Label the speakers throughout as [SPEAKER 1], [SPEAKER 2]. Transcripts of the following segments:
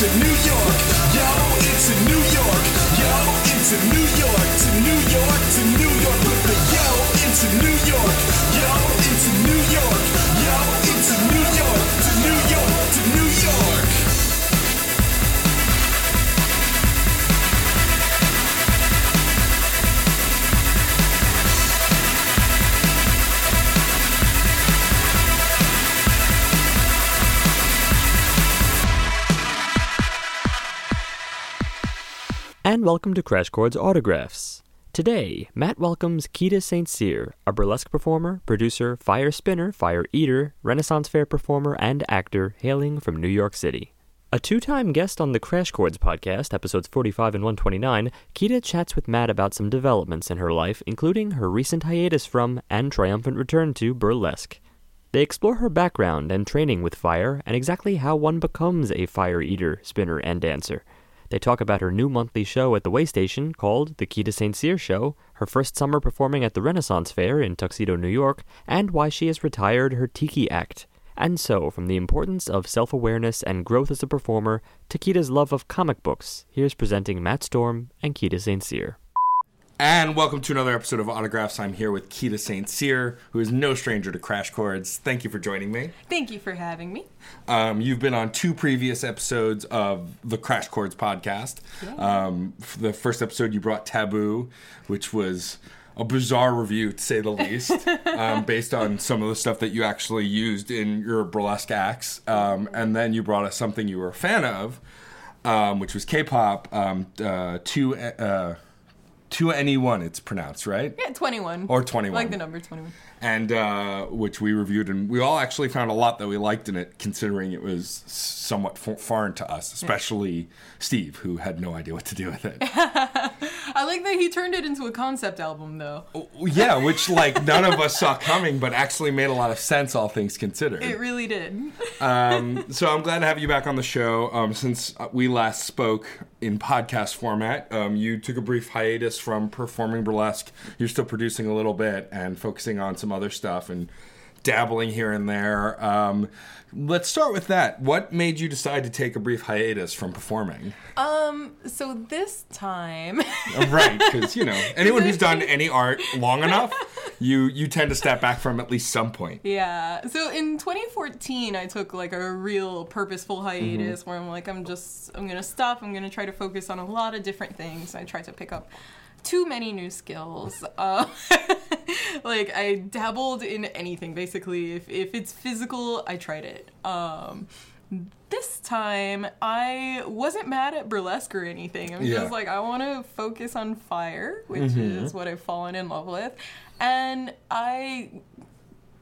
[SPEAKER 1] into New York. Yo, into New York. Yo, it's into New York.
[SPEAKER 2] And welcome to Crash Chords Autographs. Today, Matt welcomes Kita St. Cyr, a burlesque performer, producer, fire spinner, fire eater, Renaissance Fair performer, and actor hailing from New York City. A two time guest on the Crash Chords podcast, episodes 45 and 129, Keita chats with Matt about some developments in her life, including her recent hiatus from and triumphant return to burlesque. They explore her background and training with fire and exactly how one becomes a fire eater, spinner, and dancer. They talk about her new monthly show at the Way Station called The Kita St. Cyr Show, her first summer performing at the Renaissance Fair in Tuxedo, New York, and why she has retired her Tiki Act. And so, from the importance of self awareness and growth as a performer to Kita's love of comic books, here's presenting Matt Storm and Kita St. Cyr.
[SPEAKER 3] And welcome to another episode of Autographs. I'm here with Kita St. Cyr, who is no stranger to Crash Chords. Thank you for joining me.
[SPEAKER 4] Thank you for having me.
[SPEAKER 3] Um, you've been on two previous episodes of the Crash Chords podcast. Um, the first episode you brought Taboo, which was a bizarre review to say the least, um, based on some of the stuff that you actually used in your burlesque acts. Um, and then you brought us something you were a fan of, um, which was K-pop. Um, uh, to uh, to anyone, it's pronounced right.
[SPEAKER 4] Yeah, 21.
[SPEAKER 3] Or 21.
[SPEAKER 4] Like the number 21.
[SPEAKER 3] and uh, which we reviewed, and we all actually found a lot that we liked in it, considering it was somewhat f- foreign to us, especially Steve, who had no idea what to do with it.
[SPEAKER 4] I like that he turned it into a concept album, though.
[SPEAKER 3] yeah, which like none of us saw coming, but actually made a lot of sense, all things considered.
[SPEAKER 4] It really did.
[SPEAKER 3] Um, so I'm glad to have you back on the show. Um, since we last spoke in podcast format, um, you took a brief hiatus from performing burlesque. You're still producing a little bit and focusing on some other stuff and dabbling here and there. Um, let's start with that. What made you decide to take a brief hiatus from performing?
[SPEAKER 4] Um, so this time,
[SPEAKER 3] Uh, right, because you know anyone who's done any art long enough, you you tend to step back from at least some point.
[SPEAKER 4] yeah. So in 2014, I took like a real purposeful hiatus where I'm like, I'm just, I'm gonna stop. I'm gonna try to focus on a lot of different things. I tried to pick up too many new skills. Uh, like I dabbled in anything basically. If if it's physical, I tried it. Um, this time I wasn't mad at burlesque or anything. I'm
[SPEAKER 3] Yeah.
[SPEAKER 4] just like I want to focus on fire, which is what I've fallen in love with, and I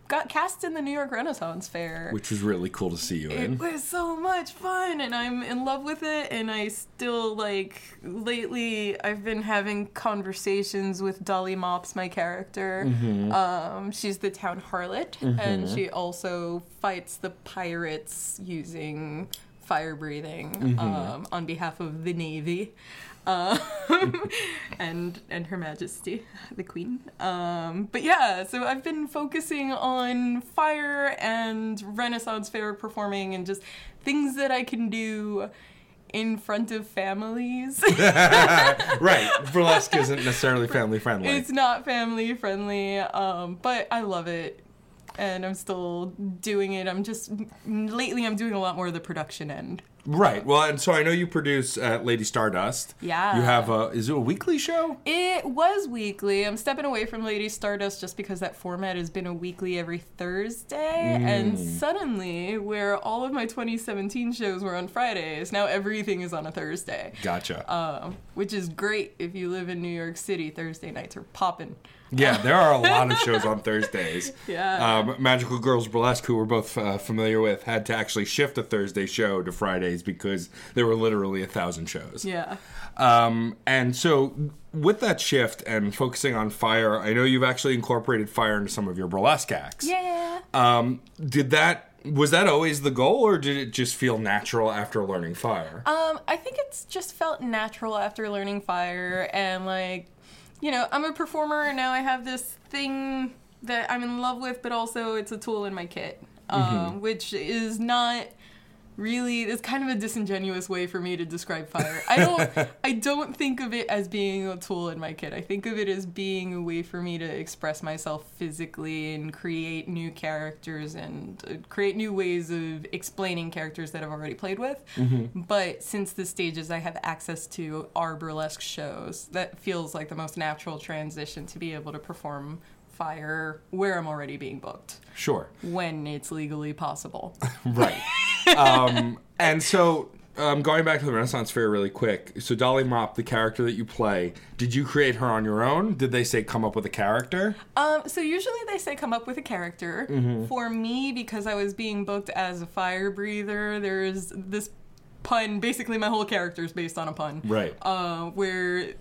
[SPEAKER 4] got cast in the New York Renaissance Fair.
[SPEAKER 3] Which was really cool to see you in.
[SPEAKER 4] It was so much fun, and I'm in love with it. And I still like lately. I've been having conversations with Dolly Mops, my character.
[SPEAKER 3] Mm-hmm.
[SPEAKER 4] Um, she's the town harlot, and she also fights the pirates using fire breathing
[SPEAKER 3] Mm-hmm.
[SPEAKER 4] um, on behalf of the navy. Um, and and Her Majesty, the Queen. Um, but yeah, so I've been focusing on fire and Renaissance fair performing and just things that I can do in front of families.
[SPEAKER 3] right, burlesque isn't necessarily family friendly.
[SPEAKER 4] it's not family friendly, um, but I love it. And I'm still doing it. I'm just lately. I'm doing a lot more of the production end.
[SPEAKER 3] Right. Well, and so I know you produce uh, Lady Stardust.
[SPEAKER 4] Yeah.
[SPEAKER 3] You have a. Is it a weekly show?
[SPEAKER 4] It was weekly. I'm stepping away from Lady Stardust just because that format has been a weekly every Thursday. And suddenly, where all of my 2017 shows were on Fridays, now everything is on a Thursday.
[SPEAKER 3] Gotcha.
[SPEAKER 4] Um, which is great if you live in New York City. Thursday nights are popping.
[SPEAKER 3] Yeah, there are a lot of shows on Thursdays.
[SPEAKER 4] Yeah.
[SPEAKER 3] Um, Magical Girls Burlesque, who we're both uh, familiar with, had to actually shift a Thursday show to Fridays because there were literally a thousand shows.
[SPEAKER 4] Yeah.
[SPEAKER 3] Um, and so, with that shift and focusing on fire, I know you've actually incorporated fire into some of your burlesque acts.
[SPEAKER 4] Yeah.
[SPEAKER 3] Um, did that was that always the goal, or did it just feel natural after learning fire?
[SPEAKER 4] Um, I think it's just felt natural after learning fire and like, you know, I'm a performer and now I have this thing that I'm in love with, but also it's a tool in my kit, um, which is not really it's kind of a disingenuous way for me to describe fire. I don't I don't think of it as being a tool in my kit. I think of it as being a way for me to express myself physically and create new characters and uh, create new ways of explaining characters that I've already played with. But since the stages I have access to are burlesque shows, that feels like the most natural transition to be able to perform fire where I'm already being booked
[SPEAKER 3] Sure.
[SPEAKER 4] when it's legally possible.
[SPEAKER 3] Right. Um, and so, um, going back to the Renaissance Fair really quick. So, Dolly Mop, the character that you play, did you create her on your own? Did they say come up with a character?
[SPEAKER 4] Um, so usually they say come up with a character. For me, because I was being booked as a fire breather, there's this pun. Basically, my whole character is based on a pun.
[SPEAKER 3] Right.
[SPEAKER 4] Uh, where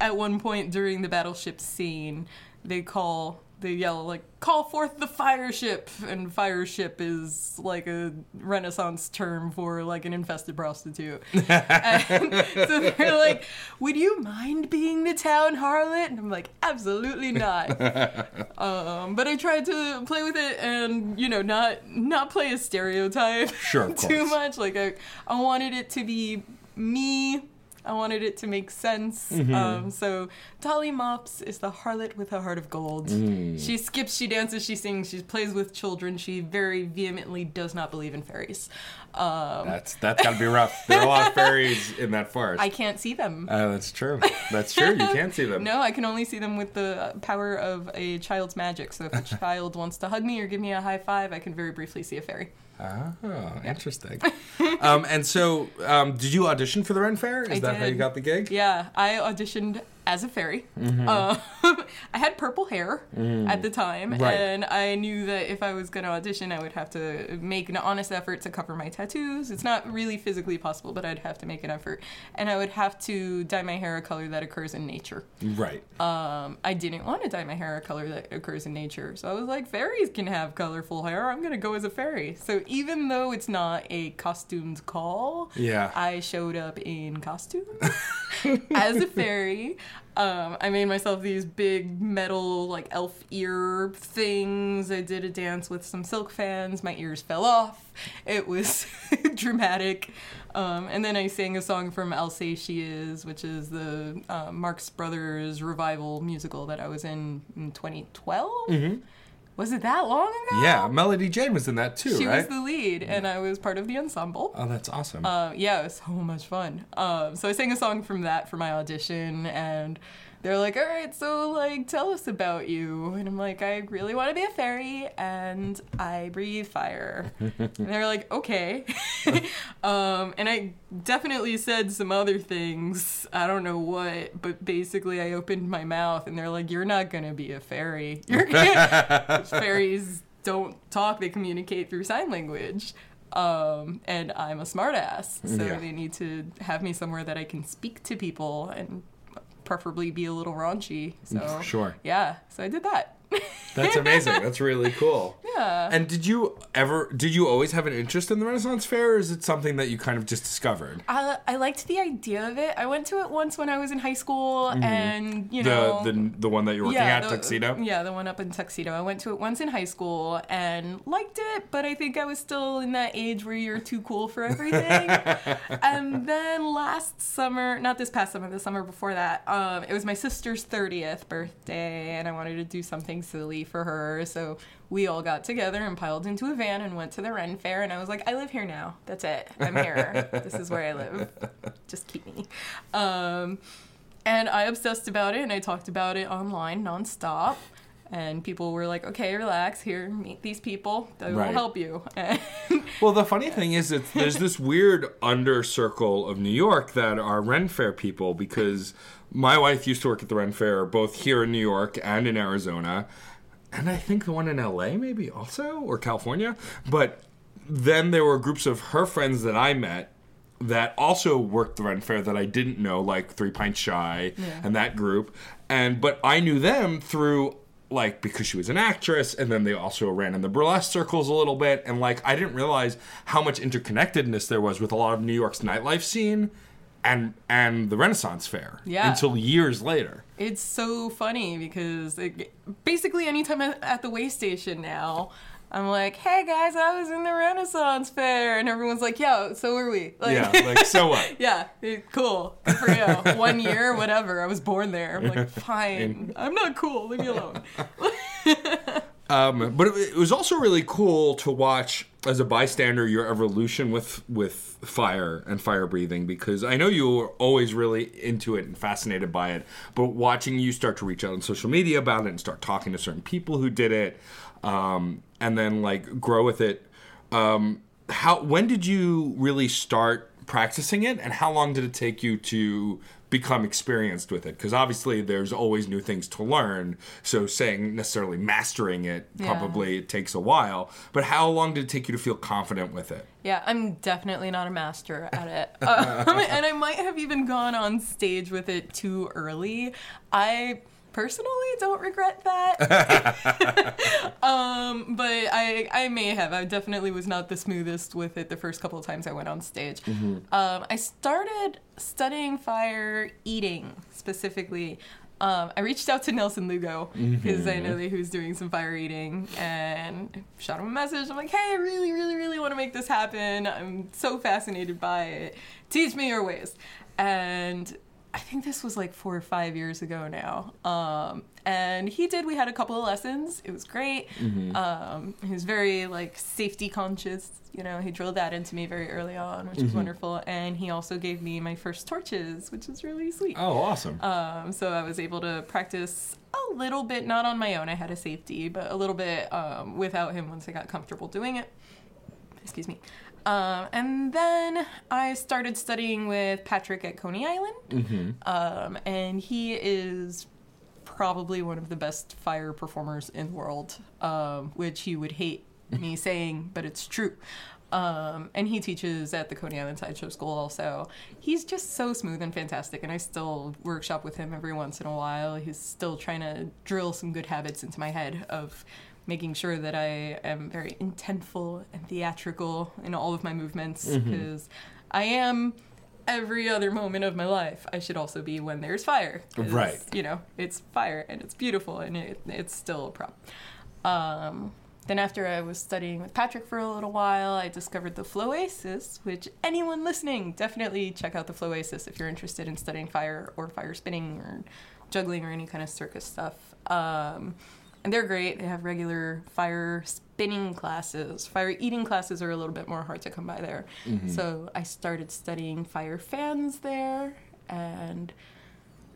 [SPEAKER 4] at one point during the battleship scene, they call. They yell like "Call forth the fire ship," and fire ship is like a Renaissance term for like an infested prostitute. and so they're like, "Would you mind being the town harlot?" And I'm like, "Absolutely not." Um, but I tried to play with it and you know not not play a stereotype
[SPEAKER 3] Sure,
[SPEAKER 4] too much. Like I I wanted it to be me. I wanted it to make sense.
[SPEAKER 3] Mm-hmm.
[SPEAKER 4] Um, so Dolly Mops is the harlot with a heart of gold.
[SPEAKER 3] Mm.
[SPEAKER 4] She skips, she dances, she sings, she plays with children. She very vehemently does not believe in fairies. Um,
[SPEAKER 3] That's that's got to be rough. There are a lot of fairies in that forest.
[SPEAKER 4] I can't see them.
[SPEAKER 3] Uh, that's true. That's true. You can't see them.
[SPEAKER 4] No, I can only see them with the power of a child's magic. So if a child wants to hug me or give me a high five, I can very briefly see a fairy.
[SPEAKER 3] Oh, interesting. um, and so, um, did you audition for the Ren Fair? Is
[SPEAKER 4] I
[SPEAKER 3] that how you got the gig?
[SPEAKER 4] Yeah, I auditioned as a fairy.
[SPEAKER 3] Mm-hmm.
[SPEAKER 4] Uh, I had purple hair at the time,
[SPEAKER 3] Right.
[SPEAKER 4] and I knew that if I was going to audition, I would have to make an honest effort to cover my tattoos. It's not really physically possible, but I'd have to make an effort, and I would have to dye my hair a color that occurs in nature.
[SPEAKER 3] Right.
[SPEAKER 4] Um, I didn't want to dye my hair a color that occurs in nature, so I was like, fairies can have colorful hair. I'm gonna go as a fairy. So even though it's not a costumed call,
[SPEAKER 3] Yeah.
[SPEAKER 4] I showed up in costume as a fairy. Um, I made myself these big metal like elf ear things. I did a dance with some silk fans. My ears fell off. It was dramatic. Um, and then I sang a song from I'll Say She Is, which is the uh, Marx Brothers revival musical that I was in in 2012. Was it that long ago?
[SPEAKER 3] Yeah, Melody Jane was in that too,
[SPEAKER 4] She
[SPEAKER 3] right?
[SPEAKER 4] was the lead, and I was part of the ensemble.
[SPEAKER 3] oh, that's awesome.
[SPEAKER 4] Uh, yeah, it was so much fun. Um, so I sang a song from that for my audition, and they're like, "All right, so like, tell us about you." And I'm like, "I really want to be a fairy, and I breathe fire." and they're like, "Okay." um, and I definitely said some other things. I don't know what, but basically, I opened my mouth, and they're like, "You're not gonna be a fairy. You're gonna fairies." Don't talk; they communicate through sign language um, and I'm a smartass, so
[SPEAKER 3] Yeah.
[SPEAKER 4] they need to have me somewhere that I can speak to people and preferably be a little raunchy. So
[SPEAKER 3] Sure.
[SPEAKER 4] yeah, so I did that.
[SPEAKER 3] That's amazing. That's really cool.
[SPEAKER 4] yeah.
[SPEAKER 3] And did you ever? Did you always have an interest in the Renaissance Fair, or is it something that you kind of just discovered?
[SPEAKER 4] I, I liked the idea of it. I went to it once when I was in high school, and you know
[SPEAKER 3] Mm-hmm. The the the one that you're working at,
[SPEAKER 4] the,
[SPEAKER 3] Tuxedo.
[SPEAKER 4] Yeah, the one up in Tuxedo. I went to it once in high school and liked it, but I think I was still in that age where you're too cool for everything. and then last summer, not this past summer, the summer before that, um, it was my sister's 30th birthday, and I wanted to do something silly for her. So we all got together and piled into a van and went to the Ren Fair. And I was like, I live here now. That's it. I'm here. this is where I live. Just keep me. Um, and I obsessed about it and I talked about it online nonstop. And people were like, okay, relax, here, meet these people. They will
[SPEAKER 3] Right.
[SPEAKER 4] help you.
[SPEAKER 3] Well, the funny thing is, it's, there's this weird under circle of New York that are Ren Fair people because my wife used to work at the Ren Fair both here in New York and in Arizona, and I think the one in LA maybe also or California. But then there were groups of her friends that I met that also worked the Ren Fair that I didn't know, like Three Pints Shy and that group. And but I knew them through like because she was an actress, and then they also ran in the burlesque circles a little bit. And like I didn't realize how much interconnectedness there was with a lot of New York's nightlife scene and and the Renaissance Fair
[SPEAKER 4] Yeah.
[SPEAKER 3] until years later.
[SPEAKER 4] it's so funny because it, basically anytime I'm at the way station now, I'm like, hey guys, I was in the Renaissance Fair, and everyone's like, yo, so were we. Like,
[SPEAKER 3] yeah, like so what?
[SPEAKER 4] yeah, it- cool. Good for you. One year, whatever. I was born there. I'm like, fine. I'm not cool. Leave me alone.
[SPEAKER 3] Um, but it, it was also really cool to watch as a bystander your evolution with with fire and fire breathing because I know you were always really into it and fascinated by it. But watching you start to reach out on social media about it and start talking to certain people who did it, um, and then like grow with it. Um, how when did you really start practicing it, and how long did it take you to become experienced with it? Because obviously there's always new things to learn. So saying necessarily mastering it
[SPEAKER 4] Yeah.
[SPEAKER 3] probably it takes a while. But how long did it take you to feel confident with it?
[SPEAKER 4] Yeah, I'm definitely not a master at it. Um, and I might have even gone on stage with it too early. I personally don't regret that. um, but I, I may have. I definitely was not the smoothest with it the first couple of times I went on stage. Um, I started studying fire eating specifically. Um, I reached out to Nelson Lugo because I know that he was doing some fire eating and shot him a message. I'm like, hey, I really, really, really want to make this happen. I'm so fascinated by it. Teach me your ways. And I think this was like four or five years ago now. Um, and he did. We had a couple of lessons. It was great. Um, he was very like safety conscious. You know, he drilled that into me very early on, which was wonderful. And he also gave me my first torches, which was really sweet.
[SPEAKER 3] Oh, awesome.
[SPEAKER 4] Um, so I was able to practice a little bit, not on my own. I had a safety, but a little bit um, without him once I got comfortable doing it. Excuse me. Um, and then I started studying with Patrick at Coney Island. Um, and he is probably one of the best fire performers in the world, um, which he would hate me saying, but it's true. Um, and he teaches at the Coney Island Sideshow School also. He's just so smooth and fantastic, and I still workshop with him every once in a while. He's still trying to drill some good habits into my head of making sure that I am very intentful and theatrical in all of my movements because I am every other moment of my life. I should also be when there's fire.
[SPEAKER 3] Right.
[SPEAKER 4] You know, it's fire and it's beautiful and it, it's still a prop. Um, then after I was studying with Patrick for a little while, I discovered the Floasis, which anyone listening definitely check out the Floasis if you're interested in studying fire or fire spinning or juggling or any kind of circus stuff. Um, and they're great. They have regular fire spinning classes. Fire eating classes are a little bit more hard to come by there. So I started studying fire fans there, and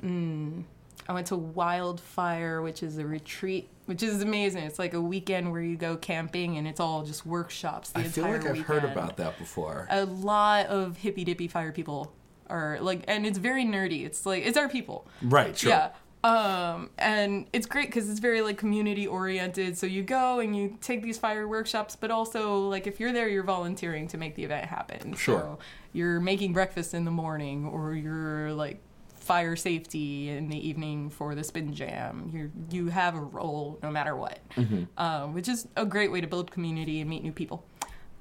[SPEAKER 4] mm, I went to Wildfire, which is a retreat, which is amazing. It's like a weekend where you go camping, and it's all just workshops. The
[SPEAKER 3] I feel
[SPEAKER 4] entire
[SPEAKER 3] like I've heard about that before.
[SPEAKER 4] a lot of hippy dippy fire people are like and it's very nerdy it's like it's our people
[SPEAKER 3] Right, sure.
[SPEAKER 4] yeah um and it's great because it's very like community oriented so you go and you take these fire workshops but also like if you're there you're volunteering to make the event happen.
[SPEAKER 3] Sure.
[SPEAKER 4] so you're making breakfast in the morning or you're like fire safety in the evening for the spin jam. You you have a role no matter what. Um, which is a great way to build community and meet new people.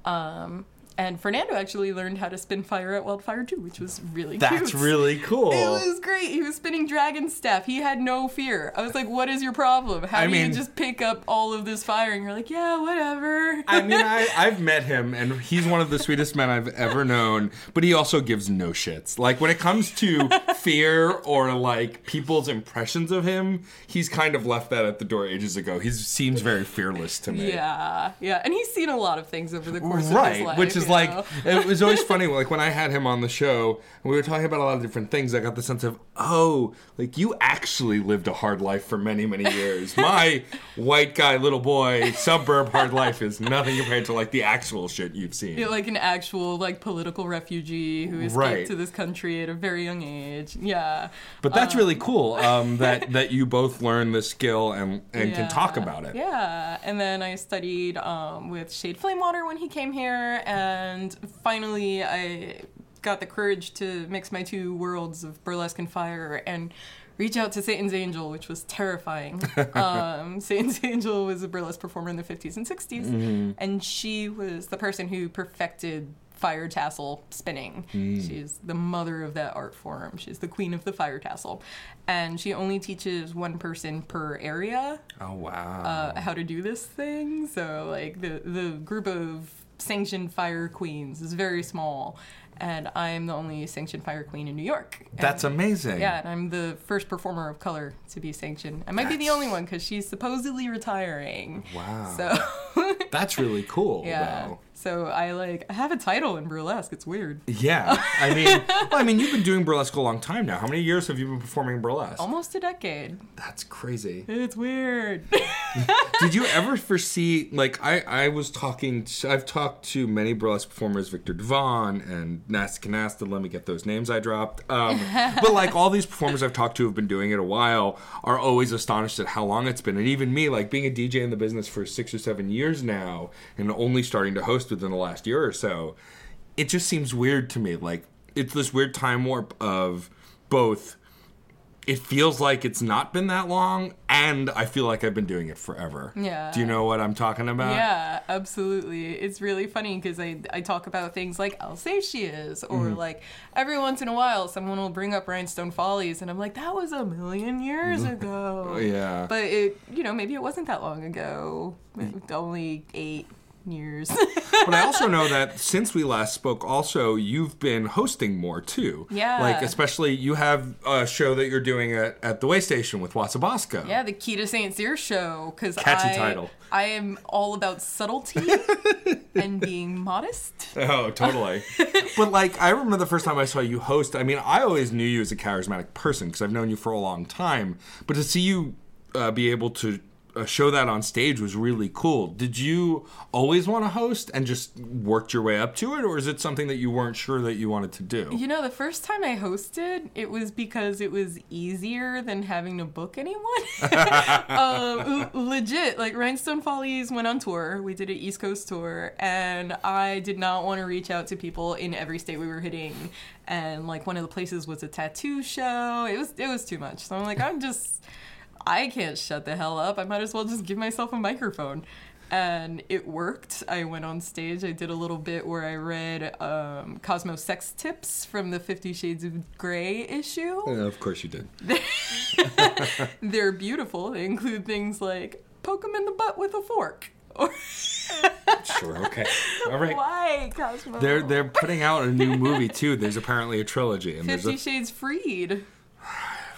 [SPEAKER 4] Um, and Fernando actually learned how to spin fire at Wildfire too, which was really cool.
[SPEAKER 3] That's
[SPEAKER 4] cute.
[SPEAKER 3] really cool.
[SPEAKER 4] It was great. He was spinning dragon staff. He had no fear. I was like, "What is your problem? How
[SPEAKER 3] I
[SPEAKER 4] do
[SPEAKER 3] mean-
[SPEAKER 4] you just pick up all of this fire?" And you're like, "Yeah, whatever."
[SPEAKER 3] I mean, I, I've met him, and he's one of the sweetest men I've ever known. But he also gives no shits. Like when it comes to fear or like people's impressions of him, he's kind of left that at the door ages ago. He seems very fearless to me.
[SPEAKER 4] yeah, yeah, and he's seen a lot of things over the course of his
[SPEAKER 3] Right,
[SPEAKER 4] life.
[SPEAKER 3] which is
[SPEAKER 4] you
[SPEAKER 3] like it was always funny. Like when I had him on the show, and we were talking about a lot of different things. I got the sense of, oh, like you actually lived a hard life for many, many years. My white guy, little boy, suburb hard life is nothing compared to like the actual shit you've seen.
[SPEAKER 4] Yeah, like an actual like political refugee who escaped
[SPEAKER 3] Right.
[SPEAKER 4] to this country at a very young age. Yeah,
[SPEAKER 3] But that's really cool um, that that you both learn the skill and and can talk about it.
[SPEAKER 4] Yeah, and then I studied um, with Shade Flamewater when he came here, and finally I got the courage to mix my two worlds of burlesque and fire and reach out to Satan's Angel, which was terrifying. um, Satan's Angel was a burlesque performer in the 50s and 60s,
[SPEAKER 3] Mm-hmm.
[SPEAKER 4] and she was the person who perfected fire tassel spinning. She's the mother of that art form. She's the queen of the fire tassel. And she only teaches one person per area
[SPEAKER 3] Oh wow.
[SPEAKER 4] uh, how to do this thing. So like the the group of sanctioned fire queens is very small, and I'm the only sanctioned fire queen in New York. And-
[SPEAKER 3] That's amazing.
[SPEAKER 4] Yeah, and I'm the first performer of color to be sanctioned. I might be the only one because she's supposedly retiring.
[SPEAKER 3] Wow.
[SPEAKER 4] So
[SPEAKER 3] That's really cool.
[SPEAKER 4] yeah.
[SPEAKER 3] Though.
[SPEAKER 4] So I like I have a title in burlesque. It's weird.
[SPEAKER 3] Yeah. I mean, well, I mean, you've been doing burlesque a long time now. How many years have you been performing burlesque?
[SPEAKER 4] Almost a decade.
[SPEAKER 3] That's crazy.
[SPEAKER 4] It's weird.
[SPEAKER 3] Did you ever foresee like I I was talking to, I've talked to many burlesque performers Victor Devon and Nasty Canasta let me get those names I dropped um, but like all these performers I've talked to have been doing it a while are always astonished at how long it's been and even me like being a DJ in the business for 6 or 7 years now and only starting to host within the last year or so it just seems weird to me like it's this weird time warp of both it feels like it's not been that long and i feel like i've been doing it forever
[SPEAKER 4] Yeah.
[SPEAKER 3] do you know what i'm talking about
[SPEAKER 4] Yeah, absolutely. It's really funny because I, I talk about things like I'll Say She Is or
[SPEAKER 3] Mm-hmm.
[SPEAKER 4] like every once in a while someone will bring up Rhinestone Follies and I'm like, that was a million years ago.
[SPEAKER 3] Mm-hmm. yeah
[SPEAKER 4] But it, you know, maybe it wasn't that long ago. Only eight years.
[SPEAKER 3] but i also know that since we last spoke also you've been hosting more too
[SPEAKER 4] Yeah.
[SPEAKER 3] like especially you have a show that you're doing at, at the way station with Wasabassco
[SPEAKER 4] yeah, the Kita St. Cyr show because
[SPEAKER 3] Catchy
[SPEAKER 4] I,
[SPEAKER 3] title.
[SPEAKER 4] I am all about subtlety and being modest.
[SPEAKER 3] Oh, totally. but like, I remember the first time I saw you host. I mean, I always knew you as a charismatic person because I've known you for a long time. But to see you uh, be able to show that on stage was really cool. Did you always want to host and just worked your way up to it, or is it something that you weren't sure that you wanted to do?
[SPEAKER 4] You know, the first time I hosted, it was because it was easier than having to book anyone. um, legit, like Rhinestone Follies went on tour. We did an East Coast tour, and I did not want to reach out to people in every state we were hitting. And like one of the places was a tattoo show. It was it was too much. So I'm like, I'm just, I can't shut the hell up. I might as well just give myself a microphone and it worked. I went on stage. I did a little bit where I read um, Cosmo sex tips from the Fifty Shades of Grey issue.
[SPEAKER 3] Yeah, of course you did.
[SPEAKER 4] They're beautiful. They include things like poke them in the butt with a fork.
[SPEAKER 3] Sure. Okay. All right.
[SPEAKER 4] why Cosmo?
[SPEAKER 3] They're they're putting out a new movie too. There's apparently a trilogy, and there's
[SPEAKER 4] Fifty
[SPEAKER 3] a
[SPEAKER 4] Shades Freed.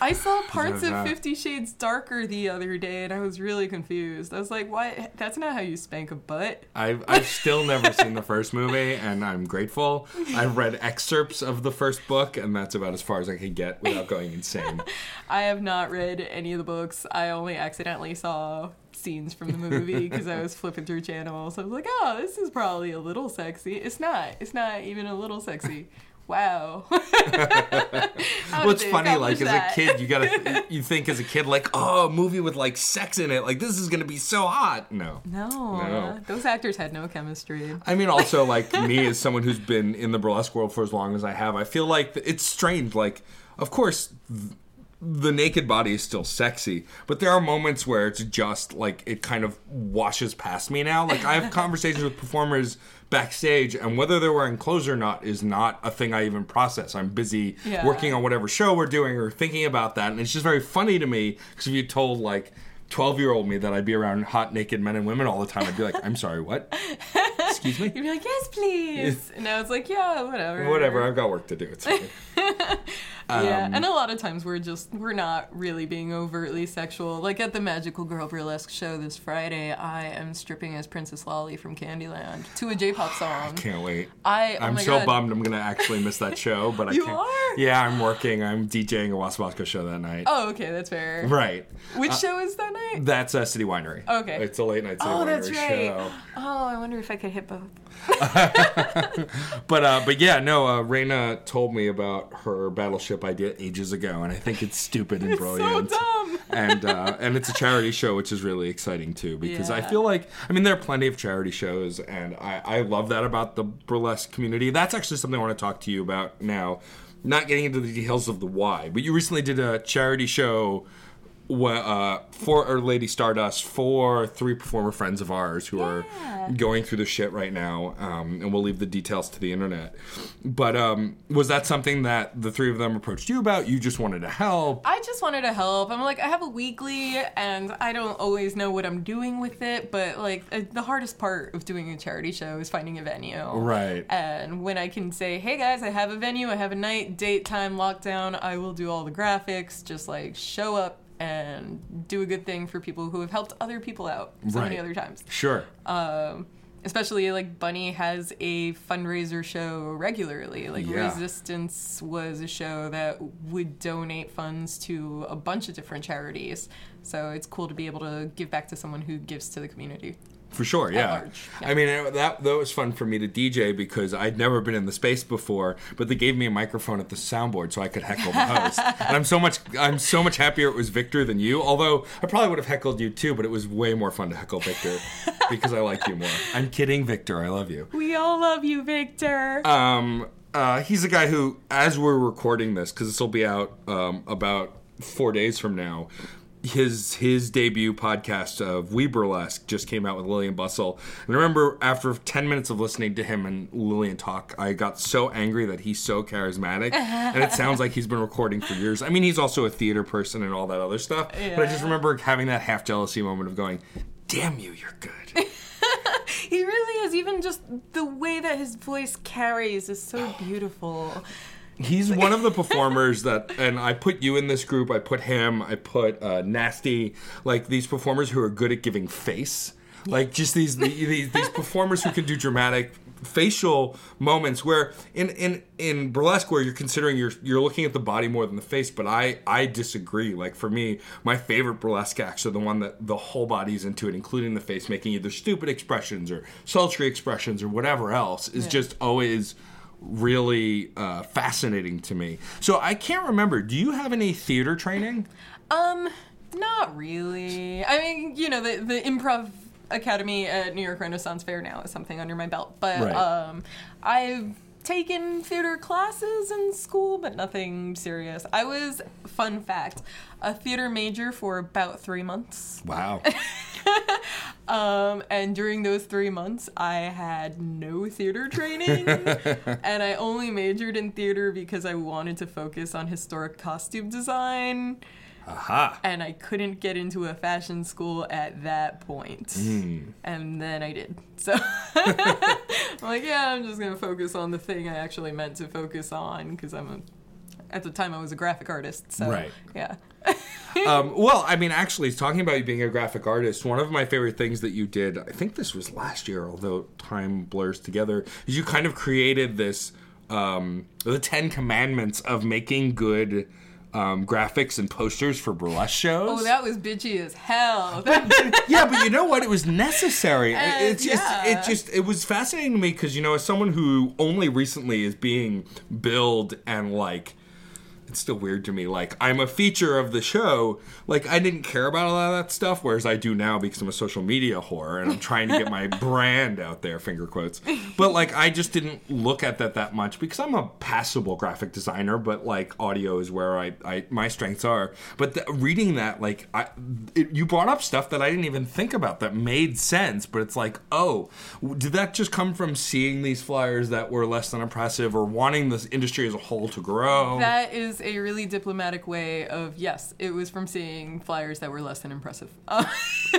[SPEAKER 4] I saw parts of
[SPEAKER 3] that?
[SPEAKER 4] Fifty Shades Darker the other day, and I was really confused. I was like, "What? That's not how you spank a butt."
[SPEAKER 3] I've, I've still never seen the first movie, and I'm grateful. I've read excerpts of the first book, and that's about as far as I can get without going insane.
[SPEAKER 4] I have not read any of the books. I only accidentally saw scenes from the movie because I was flipping through channels. I was like, "Oh, this is probably a little sexy." It's not. It's not even a little sexy. Wow.
[SPEAKER 3] Well, it's funny, like
[SPEAKER 4] accomplish
[SPEAKER 3] as a kid, you gotta you think as a kid, like, oh, a movie with like sex in it, like this is gonna be so hot. No.
[SPEAKER 4] No,
[SPEAKER 3] No.
[SPEAKER 4] those actors had no chemistry.
[SPEAKER 3] I mean, also like me as someone who's been in the burlesque world for as long as I have, I feel like it's strange. Like, of course, th- the naked body is still sexy, but there are moments where it's just like it kind of washes past me now. Like I have conversations with performers backstage, and whether they're wearing clothes or not is not a thing I even process. I'm busy
[SPEAKER 4] Yeah.
[SPEAKER 3] working on whatever show we're doing or thinking about that, and it's just very funny to me because if you told like. 12 year old me that I'd be around hot naked men and women all the time. I'd be like, I'm sorry, what? Excuse me?
[SPEAKER 4] You'd be like, "Yes, please," and I was like, "Yeah, whatever."
[SPEAKER 3] Whatever, I've got work to do. It's fine.
[SPEAKER 4] yeah,
[SPEAKER 3] Um,
[SPEAKER 4] and a lot of times we're just we're not really being overtly sexual. Like at the Magical Girl Burlesque show this Friday, I am stripping as Princess Lolly from Candyland to a J-pop song.
[SPEAKER 3] I Can't wait.
[SPEAKER 4] I oh
[SPEAKER 3] I'm so
[SPEAKER 4] God.
[SPEAKER 3] bummed I'm gonna actually miss that show, but I
[SPEAKER 4] You
[SPEAKER 3] can't.
[SPEAKER 4] are?
[SPEAKER 3] Yeah, I'm working. I'm DJing a Wasabassco show that night.
[SPEAKER 4] Oh, okay, that's fair.
[SPEAKER 3] Right.
[SPEAKER 4] Which show is that night?
[SPEAKER 3] That's a City Winery.
[SPEAKER 4] Okay.
[SPEAKER 3] It's a late night City
[SPEAKER 4] Oh,
[SPEAKER 3] Winery
[SPEAKER 4] that's right.
[SPEAKER 3] show.
[SPEAKER 4] Oh, I wonder if I could hit both.
[SPEAKER 3] But uh, but yeah, no. Uh, Raina told me about her battleship idea ages ago, and I think it's stupid and
[SPEAKER 4] It's
[SPEAKER 3] brilliant.
[SPEAKER 4] so dumb.
[SPEAKER 3] and uh, and it's a charity show, which is really exciting too, because I feel like I mean there are plenty of charity shows, and I I love that about the burlesque community. That's actually something I want to talk to you about now. Not getting into the details of the why, but you recently did a charity show uh, for or Lady Stardust for three performer friends of ours who
[SPEAKER 4] Yeah.
[SPEAKER 3] are going through the shit right now, um, and we'll leave the details to the internet. But um, was that something that the three of them approached you about? You just wanted to help.
[SPEAKER 4] I just wanted to help. I'm like, I have a weekly, and I don't always know what I'm doing with it. But like, uh, the hardest part of doing a charity show is finding a venue.
[SPEAKER 3] Right.
[SPEAKER 4] And when I can say, hey guys, I have a venue, I have a night, date, time, lockdown, I will do all the graphics. Just like show up and do a good thing for people who have helped other people out so many other times.
[SPEAKER 3] Sure.
[SPEAKER 4] Um, especially like Bunny has a fundraiser show regularly. Like
[SPEAKER 3] Yeah.
[SPEAKER 4] Resistance was a show that would donate funds to a bunch of different charities. So it's cool to be able to give back to someone who gives to the community.
[SPEAKER 3] For sure, yeah.
[SPEAKER 4] yeah.
[SPEAKER 3] I mean, that that was fun for me to DJ because I'd never been in the space before, but they gave me a microphone at the soundboard so I could heckle the host. and I'm so much I'm so much happier it was Victor than you. Although I probably would have heckled you too, but it was way more fun to heckle Victor because I like you more. I'm kidding, Victor. I love you.
[SPEAKER 4] We all love you, Victor.
[SPEAKER 3] Um, uh, he's a guy who, as we're recording this, because this will be out um, about four days from now, his his debut podcast of We Burlesque just came out with Lillian Bustle. And I remember after ten minutes of listening to him and Lillian talk, I got so angry that he's so charismatic, and it sounds like he's been recording for years. I mean, he's also a theater person and all that other stuff, but I just remember having that half jealousy moment of going, "Damn you, you're good."
[SPEAKER 4] he really is. Even just the way that his voice carries is so beautiful.
[SPEAKER 3] He's one of the performers that, and I put you in this group. I put him. I put uh, Nasty. Like these performers who are good at giving face. Like just these these these performers who can do dramatic facial moments. Where in in in burlesque, where you're considering you're you're looking at the body more than the face. But I I disagree. Like for me, my favorite burlesque acts are the one that the whole body's into it, including the face, making either stupid expressions or sultry expressions or whatever else. Is
[SPEAKER 4] Yeah.
[SPEAKER 3] just always really uh, fascinating to me. So I can't remember. Do you have any theater training?
[SPEAKER 4] Um, not really. I mean, you know, the the improv academy at New York Renaissance Fair now is something under my belt, but
[SPEAKER 3] Right.
[SPEAKER 4] um, I've taken theater classes in school, but nothing serious. I was, fun fact, a theater major for about three months.
[SPEAKER 3] Wow.
[SPEAKER 4] Um, and during those three months, I had no theater training, and I only majored in theater because I wanted to focus on historic costume design.
[SPEAKER 3] Aha.
[SPEAKER 4] and I couldn't get into a fashion school at that point.
[SPEAKER 3] Hmm.
[SPEAKER 4] And then I did. So I'm like, yeah, I'm just gonna focus on the thing I actually meant to focus on because I'm a. At the time, I was a graphic artist. So
[SPEAKER 3] Right.
[SPEAKER 4] yeah.
[SPEAKER 3] Um, well, I mean, actually, talking about you being a graphic artist, one of my favorite things that you did, I think this was last year, although time blurs together, is you kind of created this, um, the Ten Commandments of making good um, graphics and posters for burlesque shows.
[SPEAKER 4] Oh, that was bitchy as hell.
[SPEAKER 3] yeah, but you know what? It was necessary. It-
[SPEAKER 4] Uh,
[SPEAKER 3] it's just,
[SPEAKER 4] yeah.
[SPEAKER 3] it just, it was fascinating to me because you know, as someone who only recently is being billed and like. It's still weird to me. Like I'm a feature of the show. Like I didn't care about a lot of that stuff, whereas I do now because I'm a social media whore and I'm trying to get my brand out there. Finger quotes. But like I just didn't look at that that much because I'm a passable graphic designer. But like audio is where I, I my strengths are. But the, reading that, like I, it, you brought up stuff that I didn't even think about that made sense. But it's like, oh, did that just come from seeing these flyers that were less than impressive or wanting this industry as a whole to grow?
[SPEAKER 4] That is a really diplomatic way of yes, it was from seeing flyers that were less than impressive. Uh,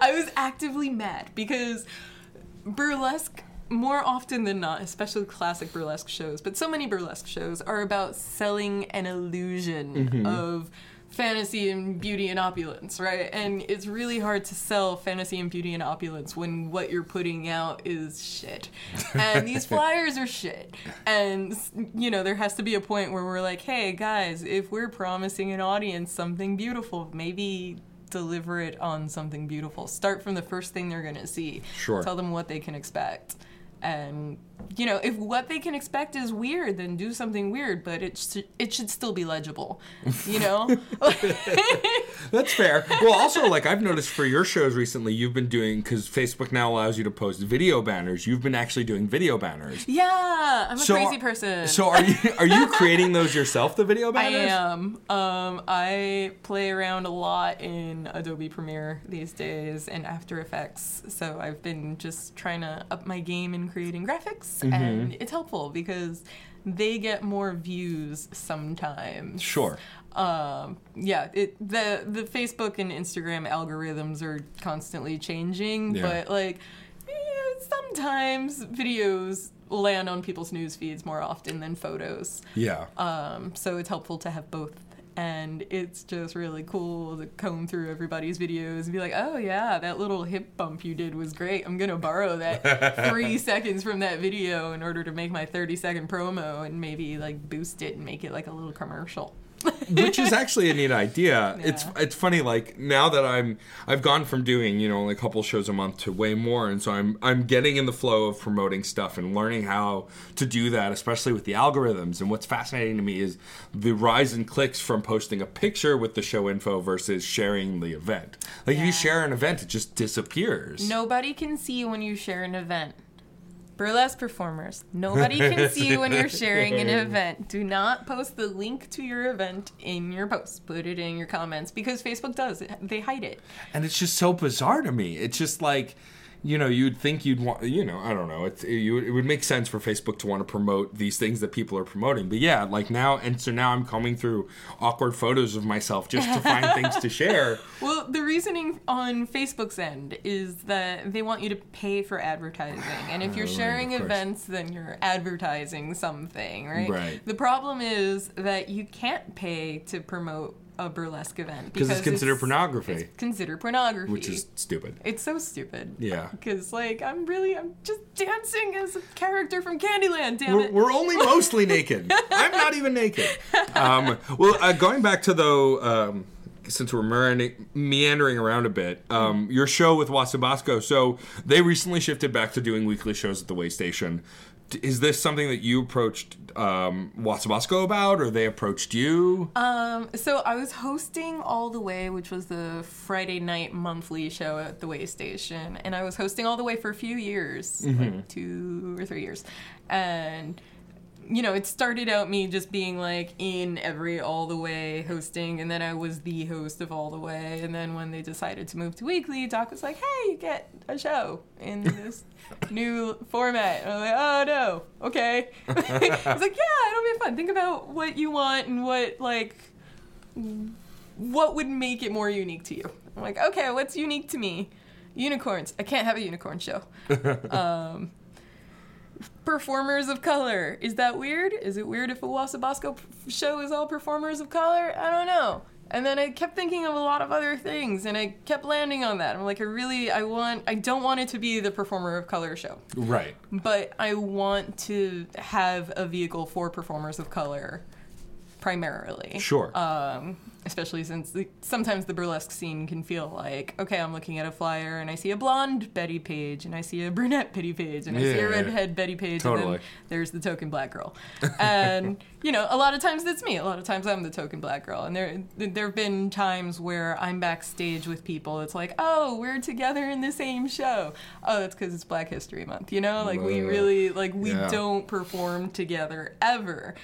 [SPEAKER 4] I was actively mad because burlesque more often than not, especially classic burlesque shows, but so many burlesque shows are about selling an illusion of fantasy and beauty and opulence, right? And it's really hard to sell fantasy and beauty and opulence when what you're putting out is shit. And these flyers are shit. And, you know, there has to be a point where we're like, hey, guys, if we're promising an audience something beautiful, maybe deliver it on something beautiful. Start from the first thing they're going to see.
[SPEAKER 3] Sure.
[SPEAKER 4] Tell them what they can expect. And you know, if what they can expect is weird, then do something weird, but it sh- it should still be legible, you know.
[SPEAKER 3] That's fair. Well, also, like I've noticed for your shows recently, you've been doing because Facebook now allows you to post video banners. You've been actually doing video banners.
[SPEAKER 4] yeah, I'm a
[SPEAKER 3] So
[SPEAKER 4] crazy
[SPEAKER 3] are-
[SPEAKER 4] person.
[SPEAKER 3] So are you are you creating those yourself? The video banners?
[SPEAKER 4] I am. Um, I play around a lot in Adobe Premiere these days and After Effects. So I've been just trying to up my game in creating graphics,
[SPEAKER 3] Mm-hmm.
[SPEAKER 4] and it's helpful because they get more views sometimes.
[SPEAKER 3] Sure.
[SPEAKER 4] Um, yeah, it the the Facebook and Instagram algorithms are constantly changing,
[SPEAKER 3] Yeah.
[SPEAKER 4] but like eh, sometimes videos land on people's news feeds more often than photos.
[SPEAKER 3] Yeah.
[SPEAKER 4] Um, so it's helpful to have both. And it's just really cool to comb through everybody's videos and be like, oh yeah, that little hip bump you did was great. I'm gonna borrow that three seconds from that video in order to make my 30 second promo and maybe like boost it and make it like a little commercial.
[SPEAKER 3] Which is actually a neat idea. It's
[SPEAKER 4] Yeah.
[SPEAKER 3] it's funny like now that I'm I've gone from doing you know only a couple shows a month to way more, and so I'm I'm getting in the flow of promoting stuff and learning how to do that, especially with the algorithms. And what's fascinating to me is the rise in clicks from posting a picture with the show info versus sharing the event. Like if you share an event, it just disappears.
[SPEAKER 4] Nobody can see when you share an event. Burlesque performers, nobody can see you when you're sharing an event. Do not post the link to your event in your post. Put it in your comments because Facebook does. They hide it.
[SPEAKER 3] and it's just so bizarre to me. It's just like, you know, you'd think you'd want, you know, I don't know. It's it, you, it would make sense for Facebook to want to promote these things that people are promoting. But yeah, like now, and so now I'm combing through awkward photos of myself just to find things to share.
[SPEAKER 4] Well, the reasoning on Facebook's end is that they want you to pay for advertising. And if you're
[SPEAKER 3] Oh, right,
[SPEAKER 4] sharing
[SPEAKER 3] of
[SPEAKER 4] events, then you're advertising something, right?
[SPEAKER 3] Right.
[SPEAKER 4] The problem is that you can't pay to promote a burlesque event
[SPEAKER 3] 'Cause it's considered pornography.
[SPEAKER 4] It's considered pornography.
[SPEAKER 3] Which is stupid.
[SPEAKER 4] It's so stupid.
[SPEAKER 3] Yeah.
[SPEAKER 4] Because, like, I'm really, I'm just dancing as a character from Candyland, damn
[SPEAKER 3] We're,
[SPEAKER 4] it.
[SPEAKER 3] we're only mostly naked. I'm not even naked. Um, well, uh, going back to though, um, since we're meandering, around a bit, um, your show with Wasabassco. So they recently shifted back to doing weekly shows at the Way Station. D- Is this something that you approached um, Wasabassco about, or they approached you?
[SPEAKER 4] Um, so I was hosting All the Way, which was the Friday night monthly show at the Way Station, and I was hosting All the Way for a few years, like two or three years, and you know, it started out me just being like in every All the Way hosting, and then I was the host of All the Way, and then when they decided to move to weekly, Doc was like, "Hey, you get a show in this new format." And I was like, "Oh no, okay." I was like, "Yeah, it'll be fun. Think about what you want and what like." what would make it more unique to you? I'm like, okay, what's unique to me? Unicorns. I can't have a unicorn show. um, performers of color. Is that weird? Is it weird if a Wasabassco p- show is all performers of color? I don't know. And then I kept thinking of a lot of other things, and I kept landing on that. I'm like, I really, I want, I don't want it to be the performer of color show,
[SPEAKER 3] right.
[SPEAKER 4] but I want to have a vehicle for performers of color, primarily
[SPEAKER 3] Sure.
[SPEAKER 4] um, especially since the, sometimes the burlesque scene can feel like, okay, I'm looking at a flyer and I see a blonde Betty Page and I see a brunette Betty Page and I see a redhead Betty Page and
[SPEAKER 3] Totally.
[SPEAKER 4] then there's the token black girl. And you know, a lot of times that's me. A lot of times I'm the token black girl. And there there have been times where I'm backstage with people. It's like, oh, we're together in the same show. Oh, that's because it's Black History Month. You know, like we really like we
[SPEAKER 3] yeah.
[SPEAKER 4] don't perform together ever.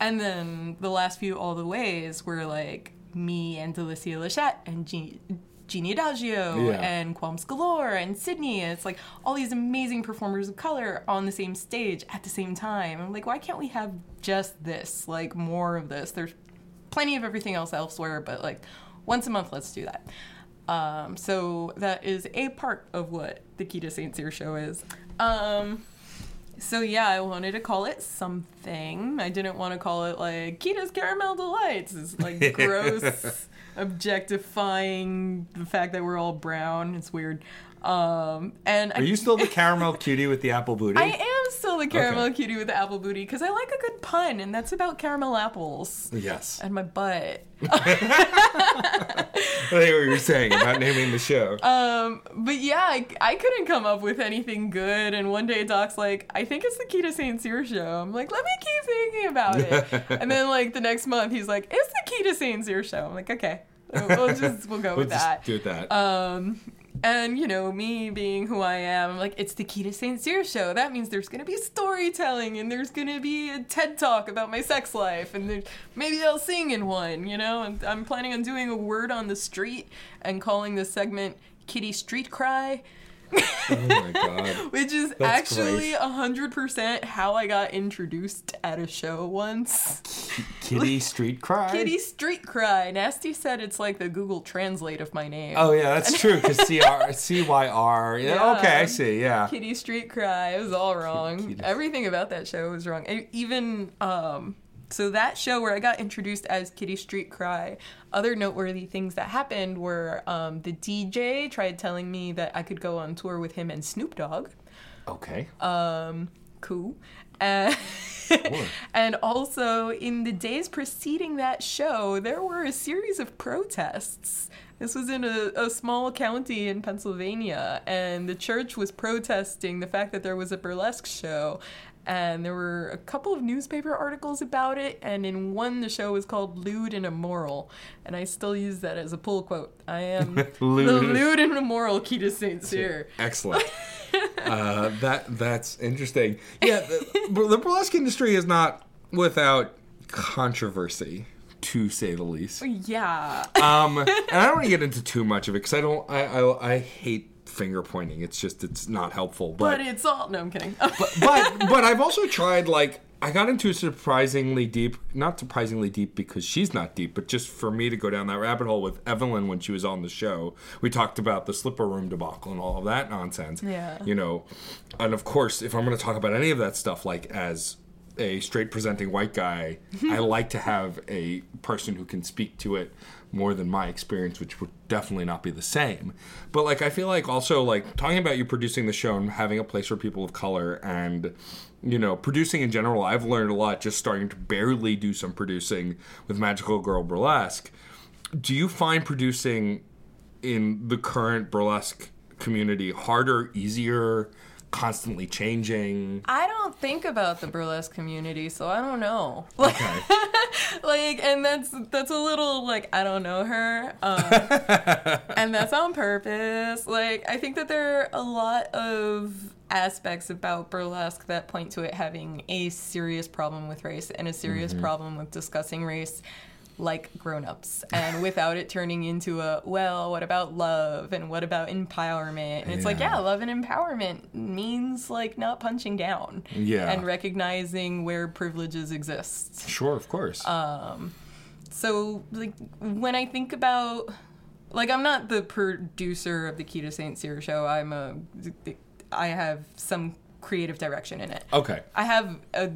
[SPEAKER 4] And then the last few all the ways were like me and Delicia Lachette and Jeannie, Jeannie Adagio
[SPEAKER 3] Yeah.
[SPEAKER 4] and Qualms Galore and Sydney. And it's like all these amazing performers of color on the same stage at the same time. I'm like, why can't we have just this? Like more of this. There's plenty of everything else elsewhere, but like once a month, let's do that. Um, so that is a part of what the Kita St. Cyr show is. Um, so yeah, I wanted to call it something. I didn't want to call it like Kita's Caramel Delights. It's like gross, objectifying the fact that we're all brown. It's weird. Um, and
[SPEAKER 3] Are you still the caramel cutie with the apple booty?
[SPEAKER 4] I am still the caramel
[SPEAKER 3] Okay.
[SPEAKER 4] cutie with the apple booty because I like a good pun, and that's about caramel apples
[SPEAKER 3] yes.
[SPEAKER 4] and my butt.
[SPEAKER 3] I think what you were saying about naming the show.
[SPEAKER 4] Um, but yeah, I, I couldn't come up with anything good. And one day Doc's like, I think it's the Kita St. Cyr show. I'm like, let me keep thinking about it. and then like the next month, he's like, it's the Kita St. Cyr show. I'm like, okay, we'll just we'll go
[SPEAKER 3] we'll
[SPEAKER 4] with that.
[SPEAKER 3] do that.
[SPEAKER 4] Um, and you know, me being who I am, I'm like, it's the Kita St. Cyr show. That means there's gonna be storytelling and there's gonna be a TED talk about my sex life, and maybe I'll sing in one. You know, and I'm planning on doing a word on the street and calling this segment "Kitty Street Cry."
[SPEAKER 3] Oh my god.
[SPEAKER 4] Which is
[SPEAKER 3] That's
[SPEAKER 4] actually
[SPEAKER 3] great.
[SPEAKER 4] a hundred percent how I got introduced at a show once.
[SPEAKER 3] Kitty Street Cry.
[SPEAKER 4] Kitty Street Cry. Nasty said it's like the Google Translate of my name.
[SPEAKER 3] Oh yeah, that's true. Because C R C Y R. Yeah.
[SPEAKER 4] Yeah.
[SPEAKER 3] Okay, I see. Yeah.
[SPEAKER 4] Kitty Street Cry. It was all wrong.
[SPEAKER 3] Kitty-
[SPEAKER 4] Everything about that show was wrong. Even um, so, that show where I got introduced as Kitty Street Cry. Other noteworthy things that happened were um, the DJ tried telling me that I could go on tour with him and Snoop Dogg.
[SPEAKER 3] Okay.
[SPEAKER 4] Um, cool. And, and also, in the days preceding that show, there were a series of protests. This was in a, a small county in Pennsylvania, and the church was protesting the fact that there was a burlesque show. And there were a couple of newspaper articles about it, and in one, the show was called Lewd and Immoral. And I still use that as a pull quote. I am the
[SPEAKER 3] Lewd.
[SPEAKER 4] lewd and immoral Kita St. Cyr.
[SPEAKER 3] Excellent. uh, that that's interesting. Yeah, the, the burlesque industry is not without controversy, to say the least.
[SPEAKER 4] Yeah.
[SPEAKER 3] Um, and I don't want to get into too much of it because I don't. I, I I hate finger pointing. It's just it's not helpful.
[SPEAKER 4] But but it's all. No, I'm kidding.
[SPEAKER 3] but but I've also tried like I got into surprisingly deep, not surprisingly deep because she's not deep, but just for me to go down that rabbit hole with Evelyn when she was on the show. We talked about the slipper room debacle and all of that nonsense.
[SPEAKER 4] Yeah.
[SPEAKER 3] You know, and of course, if I'm going to talk about any of that stuff, like as a straight presenting white guy, I like to have a person who can speak to it more than my experience, which would definitely not be the same. But like, I feel like also like talking about you producing the show and having a place for people of color and you know producing in general. I've learned a lot just starting to barely do some producing with Magical Girl Burlesque. Do you find producing in the current burlesque community harder, easier, constantly changing?
[SPEAKER 4] I don't think about the burlesque community, so I don't know. Like,
[SPEAKER 3] Okay.
[SPEAKER 4] like, and that's that's a little like I don't know her, um, and that's on purpose. Like, I think that there are a lot of aspects about burlesque that point to it having a serious problem with race and a serious problem with discussing race like grown-ups and without it turning into a well what about love and what about empowerment and it's like
[SPEAKER 3] Yeah.
[SPEAKER 4] yeah love and empowerment means like not punching down
[SPEAKER 3] Yeah.
[SPEAKER 4] and recognizing where privileges exist
[SPEAKER 3] Sure, of course.
[SPEAKER 4] Um so like when i think about like i'm not the producer of the Kita St. Cyr show i'm a i have some creative direction in it
[SPEAKER 3] okay.
[SPEAKER 4] i have a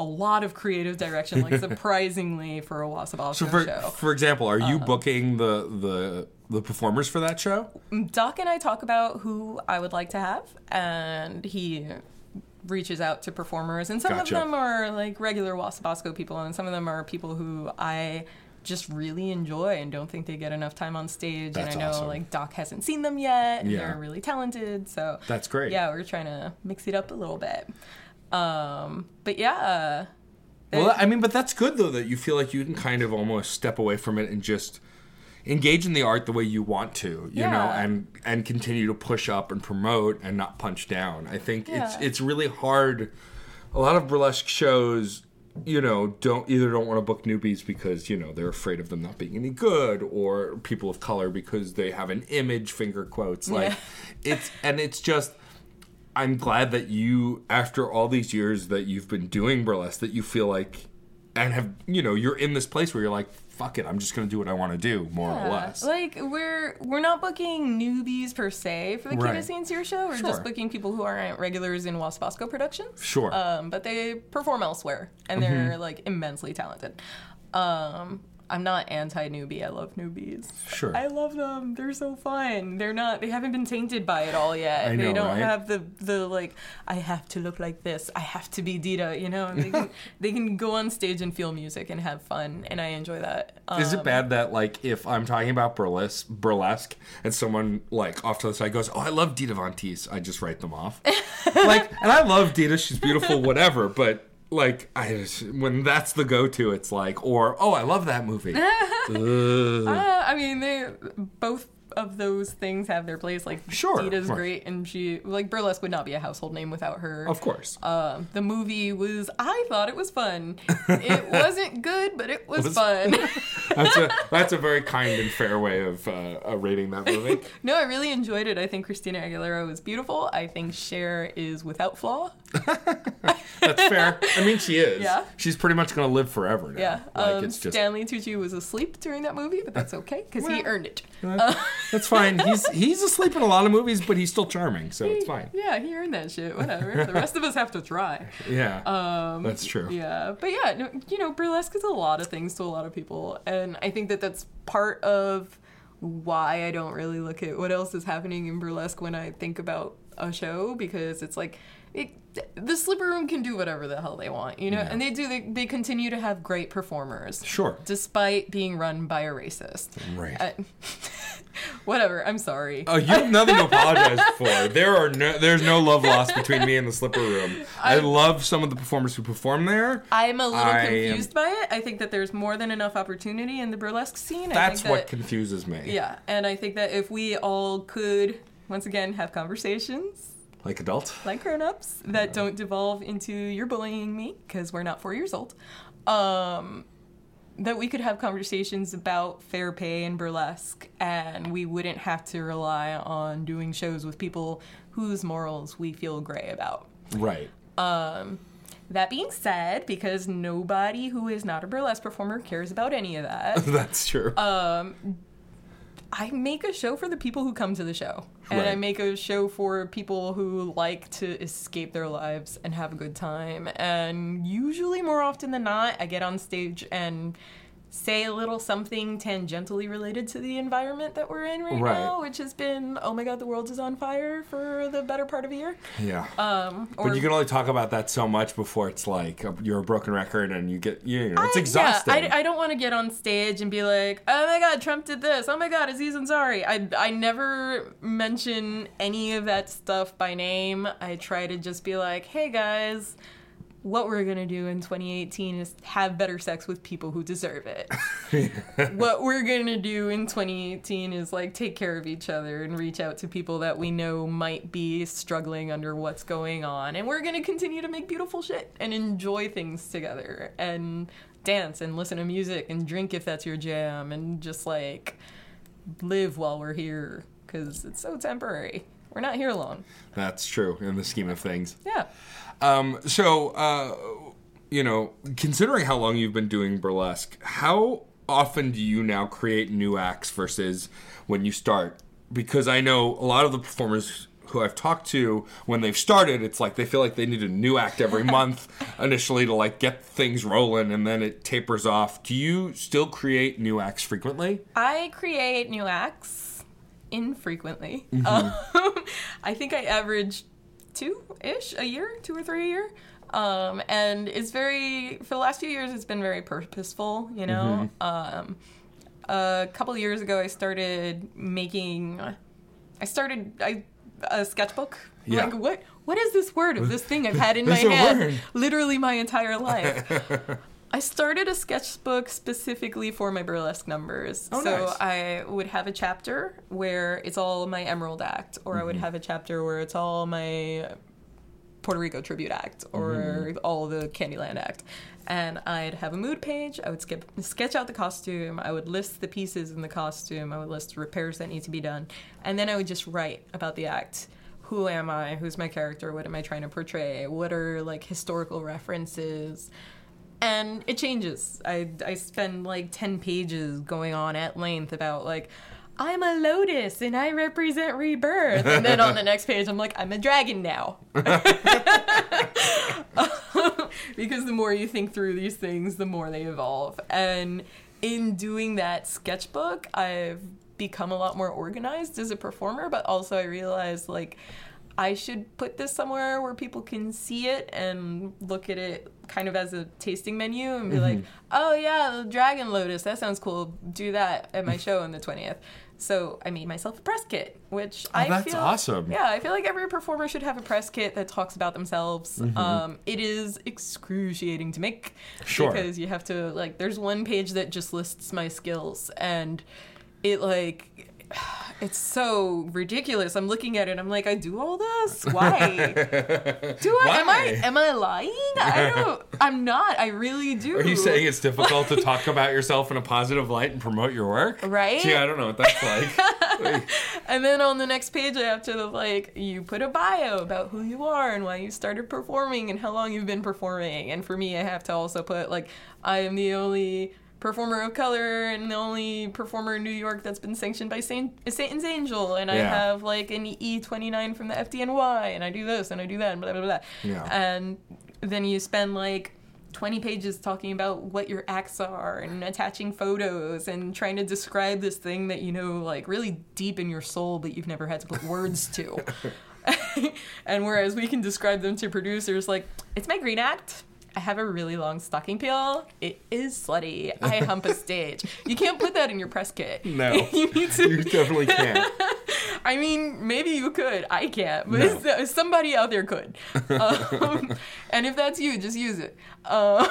[SPEAKER 4] a lot of creative direction, like surprisingly for a Wasabassco
[SPEAKER 3] So for
[SPEAKER 4] show.
[SPEAKER 3] for example, are you uh-huh. booking the the the performers for that show?
[SPEAKER 4] Mm, Doc and I talk about who I would like to have, and he reaches out to performers, and some
[SPEAKER 3] Gotcha.
[SPEAKER 4] of them are like regular Wasabassco people, and some of them are people who I just really enjoy and don't think they get enough time on stage.
[SPEAKER 3] That's
[SPEAKER 4] and I know
[SPEAKER 3] awesome.
[SPEAKER 4] like Doc hasn't seen them yet, and
[SPEAKER 3] Yeah.
[SPEAKER 4] they're really talented, so
[SPEAKER 3] That's great.
[SPEAKER 4] yeah, we're trying to mix it up a little bit. Um, but yeah.
[SPEAKER 3] Well, I mean, but that's good though that you feel like you can kind of almost step away from it and just engage in the art the way you want to, you know, and and continue to push up and promote and not punch down. I think it's it's really hard. A lot of burlesque shows, you know, don't either don't want to book newbies because you know they're afraid of them not being any good, or people of color because they have an image, finger quotes, like
[SPEAKER 4] Yeah.
[SPEAKER 3] it's and it's just. I'm glad that you, after all these years that you've been doing burlesque, that you feel like, and have, you know, you're in this place where you're like, fuck it, I'm just gonna do what I want to do, more or less.
[SPEAKER 4] Like we're we're not booking newbies per se for the
[SPEAKER 3] Right.
[SPEAKER 4] St. Cyr show. We're
[SPEAKER 3] Sure.
[SPEAKER 4] just booking people who aren't regulars in Wasabassco Productions.
[SPEAKER 3] Sure. Mm-hmm.
[SPEAKER 4] Um, but they perform elsewhere, and they're like immensely talented. Um, I'm not anti newbie. I love newbies.
[SPEAKER 3] Sure.
[SPEAKER 4] I love them. They're so fun. They're not. They haven't been tainted by it all yet.
[SPEAKER 3] I know, they
[SPEAKER 4] don't
[SPEAKER 3] right?
[SPEAKER 4] have the the like. I have to look like this. I have to be Dita. You know. And they can they can go on stage and feel music and have fun, and I enjoy that.
[SPEAKER 3] Is it
[SPEAKER 4] Um,
[SPEAKER 3] bad that like if I'm talking about burlesque, burlesque, and someone like off to the side goes, "Oh, I love Dita Von Teese," I just write them off. like, and I love Dita; she's beautiful, whatever. But like, I just, when that's the go-to, it's like, or oh, I love that movie.
[SPEAKER 4] Uh, I mean, they both of those things have their place. Like
[SPEAKER 3] Sure,
[SPEAKER 4] Dita's
[SPEAKER 3] right.
[SPEAKER 4] great, and she like burlesque would not be a household name without her.
[SPEAKER 3] of course.
[SPEAKER 4] Um, the movie was. I thought it was fun. it wasn't good, but it was,
[SPEAKER 3] was-
[SPEAKER 4] fun.
[SPEAKER 3] That's a that's a very kind and fair way of uh, uh, rating that movie.
[SPEAKER 4] no, I really enjoyed it. I think Christina Aguilera was beautiful. I think Cher is without flaw.
[SPEAKER 3] That's fair. I mean, she is.
[SPEAKER 4] Yeah.
[SPEAKER 3] She's pretty much gonna live forever now.
[SPEAKER 4] Yeah.
[SPEAKER 3] Like
[SPEAKER 4] um,
[SPEAKER 3] it's just
[SPEAKER 4] Stanley Tucci was asleep during that movie, but that's okay because he earned it.
[SPEAKER 3] that's fine. He's he's asleep in a lot of movies, but he's still charming, so it's fine.
[SPEAKER 4] Yeah, he earned that shit. Whatever. the rest of us have to try.
[SPEAKER 3] Yeah.
[SPEAKER 4] Um,
[SPEAKER 3] that's true.
[SPEAKER 4] Yeah, but yeah, no, you know, burlesque is a lot of things to a lot of people, and I think that that's part of why I don't really look at what else is happening in burlesque when I think about a show because it's like it, the slipper room can do whatever the hell they want, you know,
[SPEAKER 3] Yeah.
[SPEAKER 4] and they do. They, they continue to have great performers,
[SPEAKER 3] Sure.
[SPEAKER 4] despite being run by a racist.
[SPEAKER 3] Right.
[SPEAKER 4] Uh, whatever. I'm sorry.
[SPEAKER 3] Oh, you have nothing to apologize for. There are no, there's no love lost between me and the slipper room. I, love some of the performers who perform there.
[SPEAKER 4] I'm a little
[SPEAKER 3] I am-
[SPEAKER 4] confused by it. I think that there's more than enough opportunity in the burlesque scene. I
[SPEAKER 3] That's what confuses me.
[SPEAKER 4] Yeah, and I think that if we all could once again have conversations
[SPEAKER 3] Like adults.
[SPEAKER 4] like grown-ups that don't devolve into you're bullying me because we're not four years old, um, that we could have conversations about fair pay and burlesque, and we wouldn't have to rely on doing shows with people whose morals we feel gray about.
[SPEAKER 3] Right.
[SPEAKER 4] Um, That being said, because nobody who is not a burlesque performer cares about any of that,
[SPEAKER 3] That's true.
[SPEAKER 4] Uh, I make a show for the people who come to the show. And I make a show for people who like to escape their lives and have a good time. And usually, more often than not, I get on stage and say a little something tangentially related to the environment that we're in right,
[SPEAKER 3] Right.
[SPEAKER 4] now, which has been, oh my god, the world is on fire for the better part of a year.
[SPEAKER 3] yeah.
[SPEAKER 4] Um,
[SPEAKER 3] but you can only talk about that so much before it's like a, you're a broken record and you get you know it's exhausting.
[SPEAKER 4] Yeah, I, I don't want to get on stage and be like, oh my god, Trump did this. Oh my god, Aziz Ansari. I, I never mention any of that stuff by name. I try to just be like, hey guys, what we're gonna do in 2018 is have better sex with people who deserve it. what we're gonna do in 2018 is like take care of each other and reach out to people that we know might be struggling under what's going on. And we're gonna continue to make beautiful shit and enjoy things together and dance and listen to music and drink if that's your jam and just like live while we're here because it's so temporary. We're not here alone.
[SPEAKER 3] That's true in the scheme of things.
[SPEAKER 4] Yeah.
[SPEAKER 3] Um, so, uh, you know, considering how long you've been doing burlesque, how often do you now create new acts versus when you start? Because I know a lot of the performers who I've talked to when they've started, it's like they feel like they need a new act every month initially to like get things rolling and then it tapers off. Do you still create new acts frequently?
[SPEAKER 4] I create new acts infrequently.
[SPEAKER 3] Mm-hmm.
[SPEAKER 4] Um, I think I average two ish a year, two or three a year. Um, and it's very, for the last few years, it's been very purposeful, you know?
[SPEAKER 3] Mm-hmm.
[SPEAKER 4] Um, a couple years ago, I started making, I started I, a sketchbook.
[SPEAKER 3] Yeah.
[SPEAKER 4] Like, what? What is this word of this thing I've had in my head
[SPEAKER 3] word.
[SPEAKER 4] literally my entire life? I started a sketchbook specifically for my burlesque numbers.
[SPEAKER 3] Oh,
[SPEAKER 4] so
[SPEAKER 3] nice.
[SPEAKER 4] I would have a chapter where it's all my Emerald Act, or I would
[SPEAKER 3] Mm-hmm.
[SPEAKER 4] have a chapter where it's all my Puerto Rico Tribute Act, or
[SPEAKER 3] Mm-hmm.
[SPEAKER 4] all the Candyland Act. And I'd have a mood page. I would skip, sketch out the costume. I would list the pieces in the costume. I would list repairs that need to be done. And then I would just write about the act. Who am I? Who's my character? What am I trying to portray? What are like historical references? And it changes. I I spend like ten pages going on at length about like I'm a lotus and I represent rebirth, and then on the next page I'm like I'm a dragon now. because the more you think through these things, the more they evolve, and in doing that sketchbook, I've become a lot more organized as a performer, but also I realized like I should put this somewhere where people can see it and look at it kind of as a tasting menu and be
[SPEAKER 3] Mm-hmm.
[SPEAKER 4] like, oh yeah, the Dragon Lotus, that sounds cool. Do that at my show on the 20th. So I made myself a press kit, which I
[SPEAKER 3] Oh, that's
[SPEAKER 4] feel
[SPEAKER 3] awesome.
[SPEAKER 4] Yeah, I feel like every performer should have a press kit that talks about themselves. Um, it is excruciating to make
[SPEAKER 3] Sure.
[SPEAKER 4] because you have to like. There's one page that just lists my skills, and it like. It's so ridiculous. I'm looking at it. I'm like, I do all this. Why? do I? Am I? Am I lying? I don't. I'm not. I really do.
[SPEAKER 3] Are you saying it's difficult to talk about yourself in a positive light and promote your work?
[SPEAKER 4] Right?
[SPEAKER 3] Gee, I don't know what that's like.
[SPEAKER 4] And then on the next page, I have to like you put a bio about who you are and why you started performing and how long you've been performing. And for me, I have to also put like I am the only performer of color and the only performer in New York that's been sanctioned by Saint Satan's Angel. And I have like an E29 from the FDNY, and I do this and I do that and blah blah blah.
[SPEAKER 3] Yeah.
[SPEAKER 4] And then you spend like 20 pages talking about what your acts are and attaching photos and trying to describe this thing that you know like really deep in your soul but you've never had to put words to. and whereas we can describe them to producers like it's my green act I have a really long stocking peel. It is slutty. I hump a stage. You can't put that in your press kit.
[SPEAKER 3] No.
[SPEAKER 4] you need to.
[SPEAKER 3] you definitely can't.
[SPEAKER 4] I mean, maybe you could. I can't, but
[SPEAKER 3] No.
[SPEAKER 4] somebody out there could. Um, and if that's you, just use it. Uh,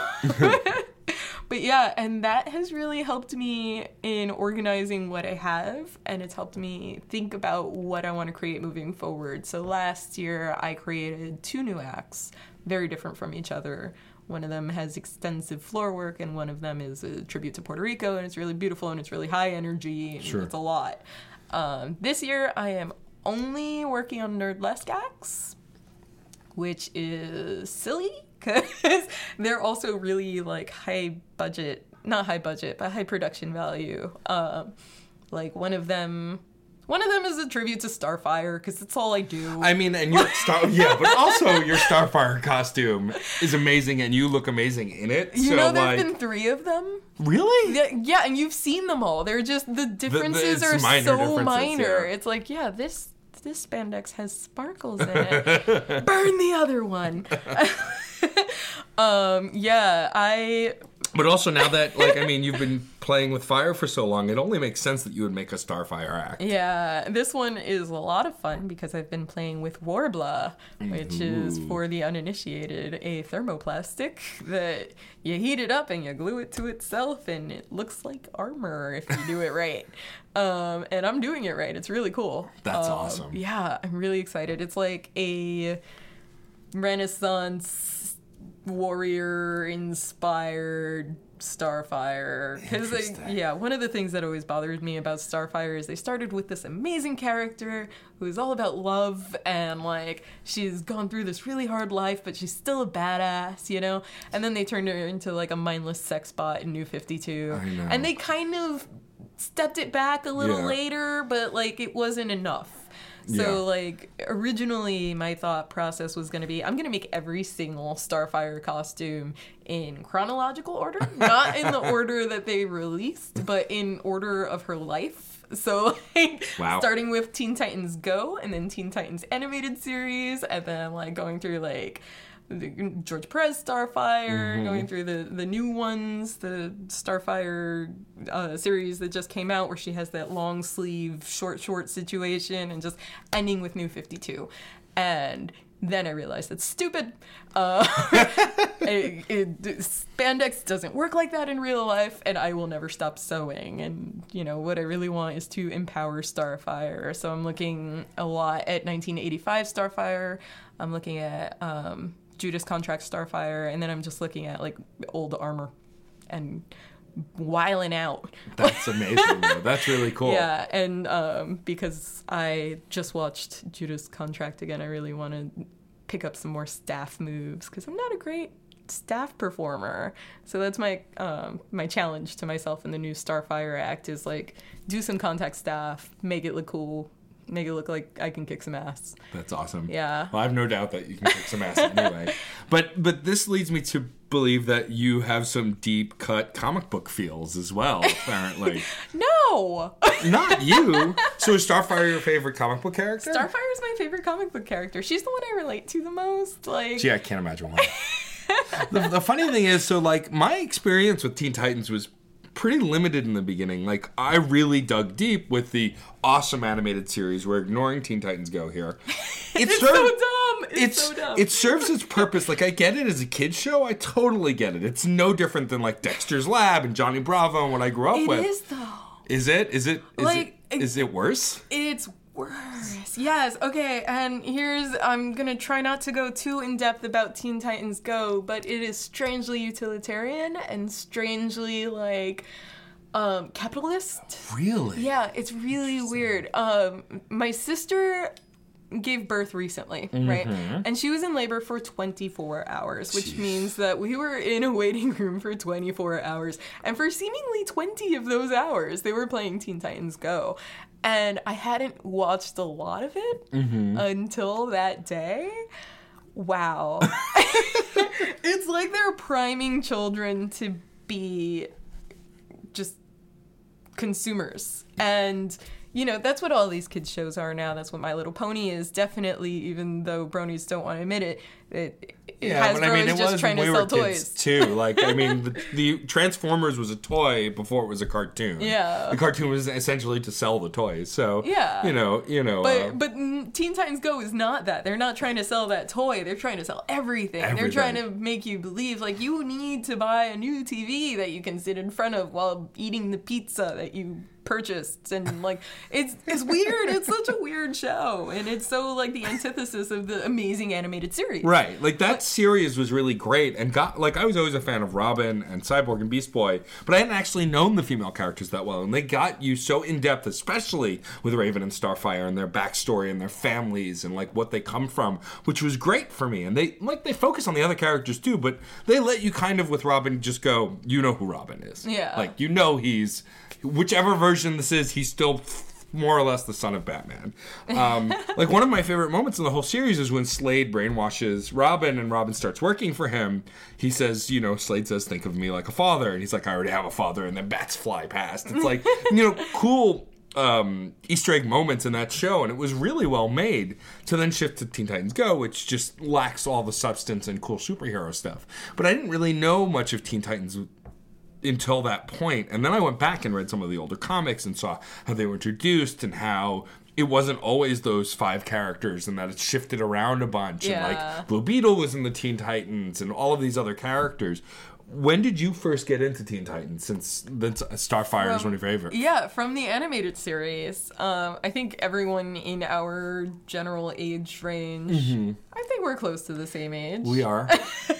[SPEAKER 4] but yeah, and that has really helped me in organizing what I have, and it's helped me think about what I want to create moving forward. So last year, I created two new acts, very different from each other. One of them has extensive floor work, and one of them is a tribute to Puerto Rico, and it's really beautiful and it's really high energy. And
[SPEAKER 3] Sure.
[SPEAKER 4] It's a lot. Um, this year, I am only working on Nerdlesque which is silly because they're also really like high budget, not high budget, but high production value. Um, like one of them, one of them is a tribute to Starfire because that's all I do.
[SPEAKER 3] I mean, and your star, yeah, but also your Starfire costume is amazing, and you look amazing in it.
[SPEAKER 4] you
[SPEAKER 3] so,
[SPEAKER 4] know, there's
[SPEAKER 3] like,
[SPEAKER 4] been three of them.
[SPEAKER 3] really?
[SPEAKER 4] Yeah, yeah, and you've seen them all. They're just the differences
[SPEAKER 3] it's
[SPEAKER 4] are
[SPEAKER 3] minor
[SPEAKER 4] so
[SPEAKER 3] differences,
[SPEAKER 4] minor.
[SPEAKER 3] yeah.
[SPEAKER 4] It's like, yeah, this this spandex has sparkles in it. Burn the other one. um, yeah, I
[SPEAKER 3] But also now that, like, I mean, you've been playing with fire for so long, it only makes sense that you would make a Starfire act.
[SPEAKER 4] yeah, this one is a lot of fun because I've been playing with Worbla, which is for the uninitiated a thermoplastic that you heat it up and you glue it to itself and it looks like armor if you do it right. Um, and I'm doing it right. It's really cool.
[SPEAKER 3] That's
[SPEAKER 4] Um,
[SPEAKER 3] awesome.
[SPEAKER 4] Yeah, I'm really excited. It's like a Renaissance warrior inspired Starfire. Because yeah, one of the things that always bothers me about Starfire is they started with this amazing character who is all about love and like she's gone through this really hard life, but she's still a badass, you know. And then they turned her into like a mindless sex bot in New Fifty Two, and they kind of stepped it back a little
[SPEAKER 3] Yeah.
[SPEAKER 4] later, but like it wasn't enough. So
[SPEAKER 3] Yeah.
[SPEAKER 4] like originally my thought process was going to be I'm going to make every single Starfire costume in chronological order, not in the order that they released, but in order of her life. So like
[SPEAKER 3] Wow.
[SPEAKER 4] starting with Teen Titans Go and then Teen Titans animated series and then like going through like the George Perez Starfire, going through the the new ones, the Starfire uh, series that just came out, where she has that long sleeve short short situation, and just ending with New Fifty Two, and then I realized that's stupid. Uh, it, it, spandex doesn't work like that in real life, and I will never stop sewing. And you know what I really want is to empower Starfire. So I'm looking a lot at 1985 Starfire. I'm looking at um, Judas Contract Starfire, and then I'm just looking at like old armor and whiling out.
[SPEAKER 3] That's amazing, though. That's really cool.
[SPEAKER 4] Yeah, and um, because I just watched Judas Contract again, I really want to pick up some more staff moves because I'm not a great staff performer. So that's my um, my challenge to myself in the new Starfire act is like do some contact staff, make it look cool, make it look like I can kick some ass.
[SPEAKER 3] That's awesome.
[SPEAKER 4] Yeah.
[SPEAKER 3] Well, I have no doubt that you can kick some ass anyway. But but this leads me to believe that you have some deep cut comic book feels as well. Apparently,
[SPEAKER 4] No,
[SPEAKER 3] not you. So is Starfire your favorite comic book character?
[SPEAKER 4] Starfire is my favorite comic book character. She's the one I relate to the most. Like,
[SPEAKER 3] Gee, I can't imagine why. the, the funny thing is, so like my experience with Teen Titans was pretty limited in the beginning. Like I really dug deep with the awesome animated series. We're ignoring Teen Titans Go here. It
[SPEAKER 4] it's
[SPEAKER 3] served-
[SPEAKER 4] so dumb. It's,
[SPEAKER 3] it's
[SPEAKER 4] so dumb.
[SPEAKER 3] it serves its purpose. Like I get it as a kids show. I totally get it. It's no different than like Dexter's Lab and Johnny Bravo and what I grew up
[SPEAKER 4] It
[SPEAKER 3] with.
[SPEAKER 4] is though.
[SPEAKER 3] Is it? Is it? Is
[SPEAKER 4] Like,
[SPEAKER 3] it? Is it worse?
[SPEAKER 4] It's worse. Yes. Okay. And here's I'm gonna try not to go too in depth about Teen Titans Go, but it is strangely utilitarian and strangely like um capitalist.
[SPEAKER 3] Really?
[SPEAKER 4] Yeah, it's really weird. Um, my sister gave birth recently, right? And she was in labor for 24 hours, which means that we were in a waiting room for 24 hours. And for seemingly 20 of those hours, they were playing Teen Titans Go. And I hadn't watched a lot of it mm-hmm. until that day. Wow. it's like they're priming children to be just consumers. And you know, that's what all these kids shows are now. That's what My Little Pony is. Definitely, even though bronies don't want to admit it, it, it Hasbro is just trying to
[SPEAKER 3] we
[SPEAKER 4] sell
[SPEAKER 3] were kids
[SPEAKER 4] toys.
[SPEAKER 3] too. Like I mean, the, the Transformers was a toy before it was a cartoon.
[SPEAKER 4] Yeah.
[SPEAKER 3] the cartoon was essentially to sell the toys. So
[SPEAKER 4] Yeah.
[SPEAKER 3] you know, you know.
[SPEAKER 4] But
[SPEAKER 3] uh,
[SPEAKER 4] but Teen Titans Go is not that. They're not trying to sell that toy. They're trying to sell everything. They're trying to make you believe like you need to buy a new TV that you can sit in front of while eating the pizza that you purchased and like it's it's weird. It's such a weird show and it's so like the antithesis of the amazing animated series.
[SPEAKER 3] Right, like that series was really great, and got like I was always a fan of Robin and Cyborg and Beast Boy, but I hadn't actually known the female characters that well, and they got you so in depth, especially with Raven and Starfire and their backstory and their families and like what they come from, which was great for me. And they like they focus on the other characters too, but they let you kind of with Robin just go, you know who Robin is,
[SPEAKER 4] Yeah.
[SPEAKER 3] like you know he's whichever version this is, he's still more or less the son of Batman. Um, like one of my favorite moments in the whole series is when Slade brainwashes Robin and Robin starts working for him. He says, you know, Slade says, "Think of me like a father," and he's like, "I already have a father," and then bats fly past. It's like you know, cool. Um, Easter egg moments in that show, and it was really well made. To then shift to Teen Titans Go, which just lacks all the substance and cool superhero stuff. But I didn't really know much of Teen Titans until that point. And then I went back and read some of the older comics and saw how they were introduced and how it wasn't always those five characters and that it shifted around a bunch. And
[SPEAKER 4] Yeah.
[SPEAKER 3] like Blue Beetle was in the Teen Titans and all of these other characters. When did you first get into Teen Titans? Since that's Starfire is one of your favorites.
[SPEAKER 4] Yeah, from the animated series. Um, I think everyone in our general age range, I think we're close to the same age.
[SPEAKER 3] Mm-hmm. We are.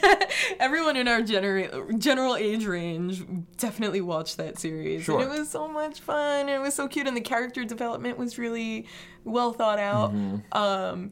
[SPEAKER 4] everyone in our genera- general age range definitely watched that series.
[SPEAKER 3] Sure.
[SPEAKER 4] And it was so much fun. And it was so cute. And the character development was really well thought out.
[SPEAKER 3] Mm-hmm.
[SPEAKER 4] Um,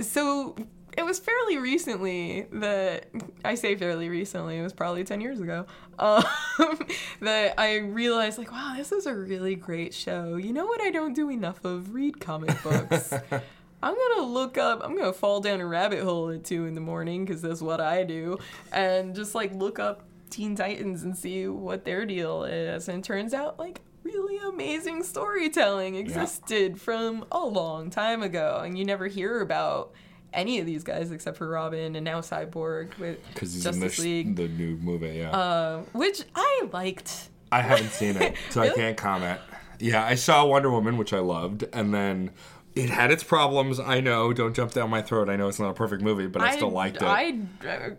[SPEAKER 4] so it was fairly recently that I say fairly recently, it was probably 10 years ago, um, that I realized, like, wow, this is a really great show. You know what I don't do enough of? Read comic books. I'm gonna look up, I'm gonna fall down a rabbit hole at 2 in the morning, because that's what I do, and just like look up Teen Titans and see what their deal is. And it turns out, like, really amazing storytelling existed from a long time ago, and you never hear about any of these guys except for Robin and now Cyborg with Justice
[SPEAKER 3] in
[SPEAKER 4] League,
[SPEAKER 3] the, the new movie, yeah.
[SPEAKER 4] uh, which I liked.
[SPEAKER 3] I haven't seen it, so I can't comment. Yeah, I saw Wonder Woman, which I loved, and then it had its problems. I know. Don't jump down my throat. I know it's not a perfect movie, but I, still liked it.
[SPEAKER 4] I,